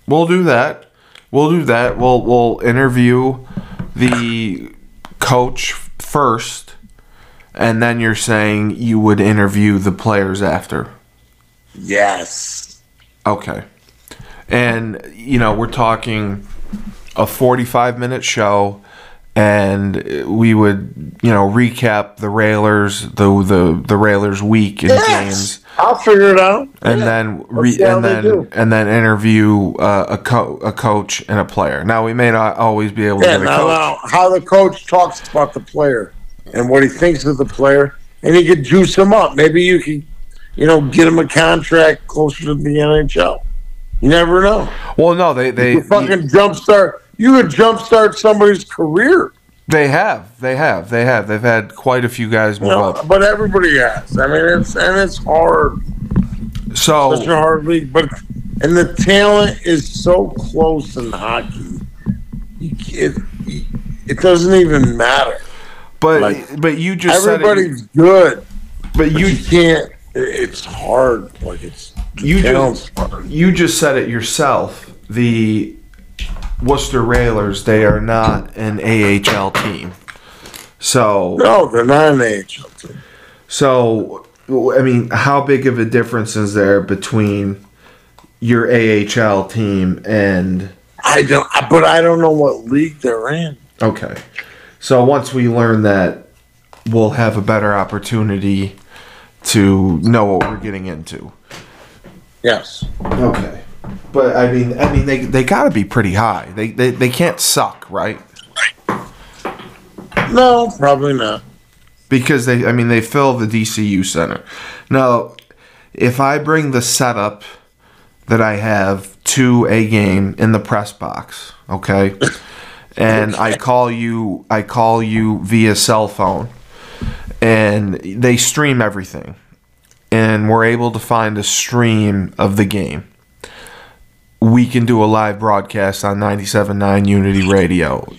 Speaker 2: We'll do that. We'll do that. We'll we'll interview the coach first, and then you're saying you would interview the players after.
Speaker 1: yes.
Speaker 2: Okay. And you know, we're talking a 45 minute show and we would, you know, recap the Railers, the the the Railers week in
Speaker 1: Yes.
Speaker 2: games.
Speaker 1: I'll figure it out.
Speaker 2: and
Speaker 1: Yeah.
Speaker 2: then re-
Speaker 1: Let's see how
Speaker 2: and then and then interview uh, a co- a coach and a player. Now we may not always be able to
Speaker 1: Yeah,
Speaker 2: get a
Speaker 1: now,
Speaker 2: coach.
Speaker 1: now, how the coach talks about the player and what he thinks of the player, and he could juice him up. Maybe you can you know, get him a contract closer to the NHL. You never know.
Speaker 2: Well, no, they they
Speaker 1: You fucking jumpstart. You could jumpstart somebody's career.
Speaker 2: they have they have they have they've had quite a few guys move
Speaker 1: know,
Speaker 2: up.
Speaker 1: but everybody has. I mean, it's and it's hard.
Speaker 2: So
Speaker 1: Such a hard league, but and the talent is so close in hockey. You, it, it doesn't even matter.
Speaker 2: but
Speaker 1: like,
Speaker 2: but you just said it,
Speaker 1: Everybody's good.
Speaker 2: but
Speaker 1: You
Speaker 2: you
Speaker 1: can't. It's hard. Like it's
Speaker 2: You just you just said it yourself. The Worcester Railers they are not an AHL team. So
Speaker 1: No, they're not an AHL team.
Speaker 2: so I mean, how big of a difference is there between your AHL team and
Speaker 1: I don't. But I don't know what league they're in.
Speaker 2: okay. So once we learn that, we'll have a better opportunity to know what we're getting into.
Speaker 1: Yes.
Speaker 2: Okay. But I mean, I mean, they they got to be pretty high. They, they they can't suck, right?
Speaker 1: No, probably not.
Speaker 2: Because they, I mean, they fill the DCU center. Now, if I bring the setup that I have to a game in the press box, okay, and I call you, I call you via cell phone, and they stream everything, and we're able to find a stream of the game. We can do a live broadcast on 97.9 Unity Radio.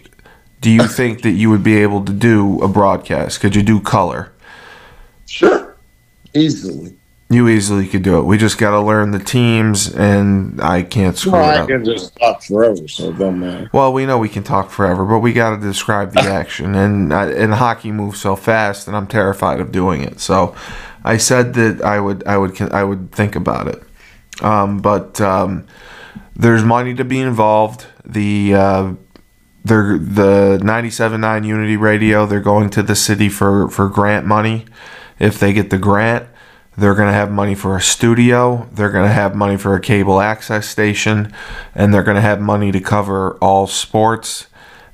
Speaker 2: Do you think that you would be able to do a broadcast? Could you do color?
Speaker 1: Sure. Easily.
Speaker 2: You easily could do it. We just got to learn the teams, and I can't screw
Speaker 1: Well,
Speaker 2: it
Speaker 1: I
Speaker 2: up.
Speaker 1: can just talk forever, so it don't matter.
Speaker 2: Well, we know we can talk forever, but we got to describe the action, and and hockey moves so fast, and I'm terrified of doing it. So, I said that I would I would I would think about it, um, but um, there's money to be involved. The uh, the 97.9 Unity Radio. They're going to the city for for grant money. If they get the grant, they're going to have money for a studio. They're going to have money for a cable access station, and they're going to have money to cover all sports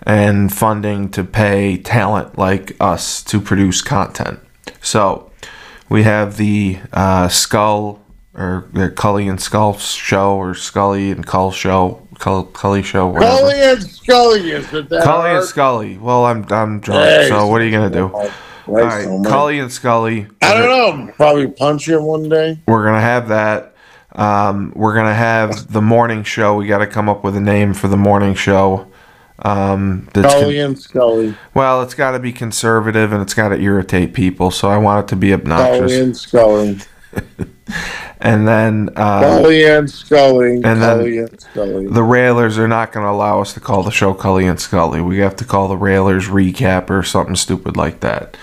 Speaker 2: and funding to pay talent like us to produce content. So we have the uh, Skull or the Cully and Skull show or Scully and Cull show, Cull, Cully show, whatever.
Speaker 1: Cully and Scully is it that
Speaker 2: Cully and? Scully. Well, I'm I'm drunk,
Speaker 1: Hey,
Speaker 2: so what are you gonna do? All right. Cully and Scully.
Speaker 1: I don't know. Probably punch you one day.
Speaker 2: We're gonna have that. Um, we're gonna have the morning show. We got to come up with a name for the morning show. Um, that's con-
Speaker 1: Cully and Scully.
Speaker 2: well, it's got to be conservative and it's got to irritate people. So I want it to be
Speaker 1: Cully
Speaker 2: obnoxious.
Speaker 1: and Scully.
Speaker 2: And then uh,
Speaker 1: Cully and Scully.
Speaker 2: and then-
Speaker 1: Cully and Scully.
Speaker 2: the Railers are not going to allow us to call the show Cully and Scully. We have to call the Railers recap or something stupid like that.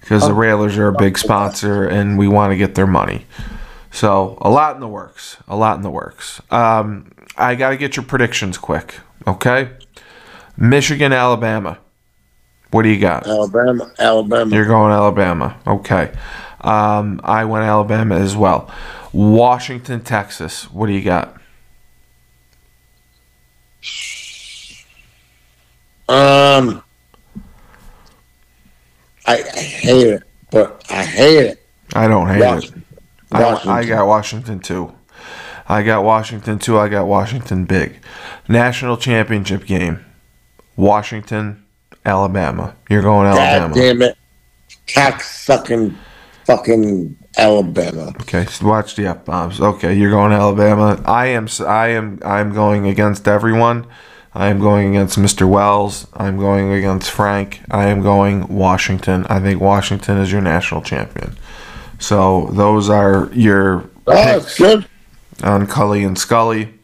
Speaker 2: Because the Railers are a big sponsor and we want to get their money. So a lot in the works. A lot in the works. Um, I got to get your predictions quick. Okay? Michigan, Alabama. What do you got?
Speaker 1: Alabama. Alabama.
Speaker 2: You're going Alabama. Okay. Um, I went Alabama as well. Washington, Texas. What do you got?
Speaker 1: Um, I, I hate it, but I hate it.
Speaker 2: I don't hate it.
Speaker 1: Washington.
Speaker 2: I, I got Washington too. I got Washington too. I got Washington big. National championship game. Washington, Alabama. You're going Alabama.
Speaker 1: God damn it. Cock sucking fucking Alabama.
Speaker 2: Okay, so watch the F bombs. Okay, you're going Alabama. I am. I am. I'm going against everyone. I am going against Mr. Wells. I'm going against Frank. I am going Washington. I think Washington is your national champion. So those are your
Speaker 1: Oh, good.
Speaker 2: on Cully and Scully.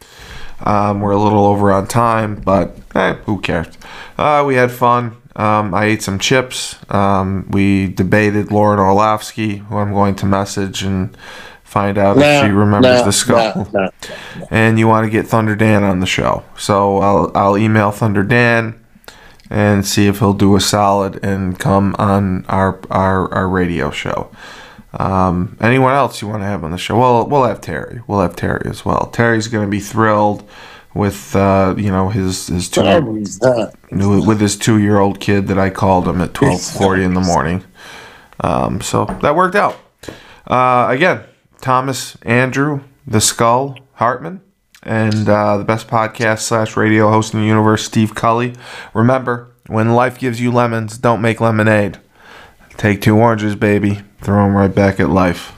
Speaker 2: Um, we're a little over on time, but eh, who cares? Uh, we had fun. Um, I ate some chips. Um, we debated Lauren Orlovsky, who I'm going to message and find out if she remembers the skull. And you want to get Thunder Dan on the show. So I'll, I'll email Thunder Dan and see if he'll do a solid and come on our, our, our radio show. Um, anyone else you want to have on the show? Well, we'll have Terry. We'll have Terry as well. Terry's going to be thrilled with uh, you know his his two with his two year old kid that I called him at twelve forty in the morning. Um, so that worked out. Uh, again, Thomas Andrew the Skull Hartman and uh, the best podcast slash radio host in the universe, Steve Cully. Remember, when life gives you lemons, don't make lemonade. Take two oranges, baby. Throw them right back at life.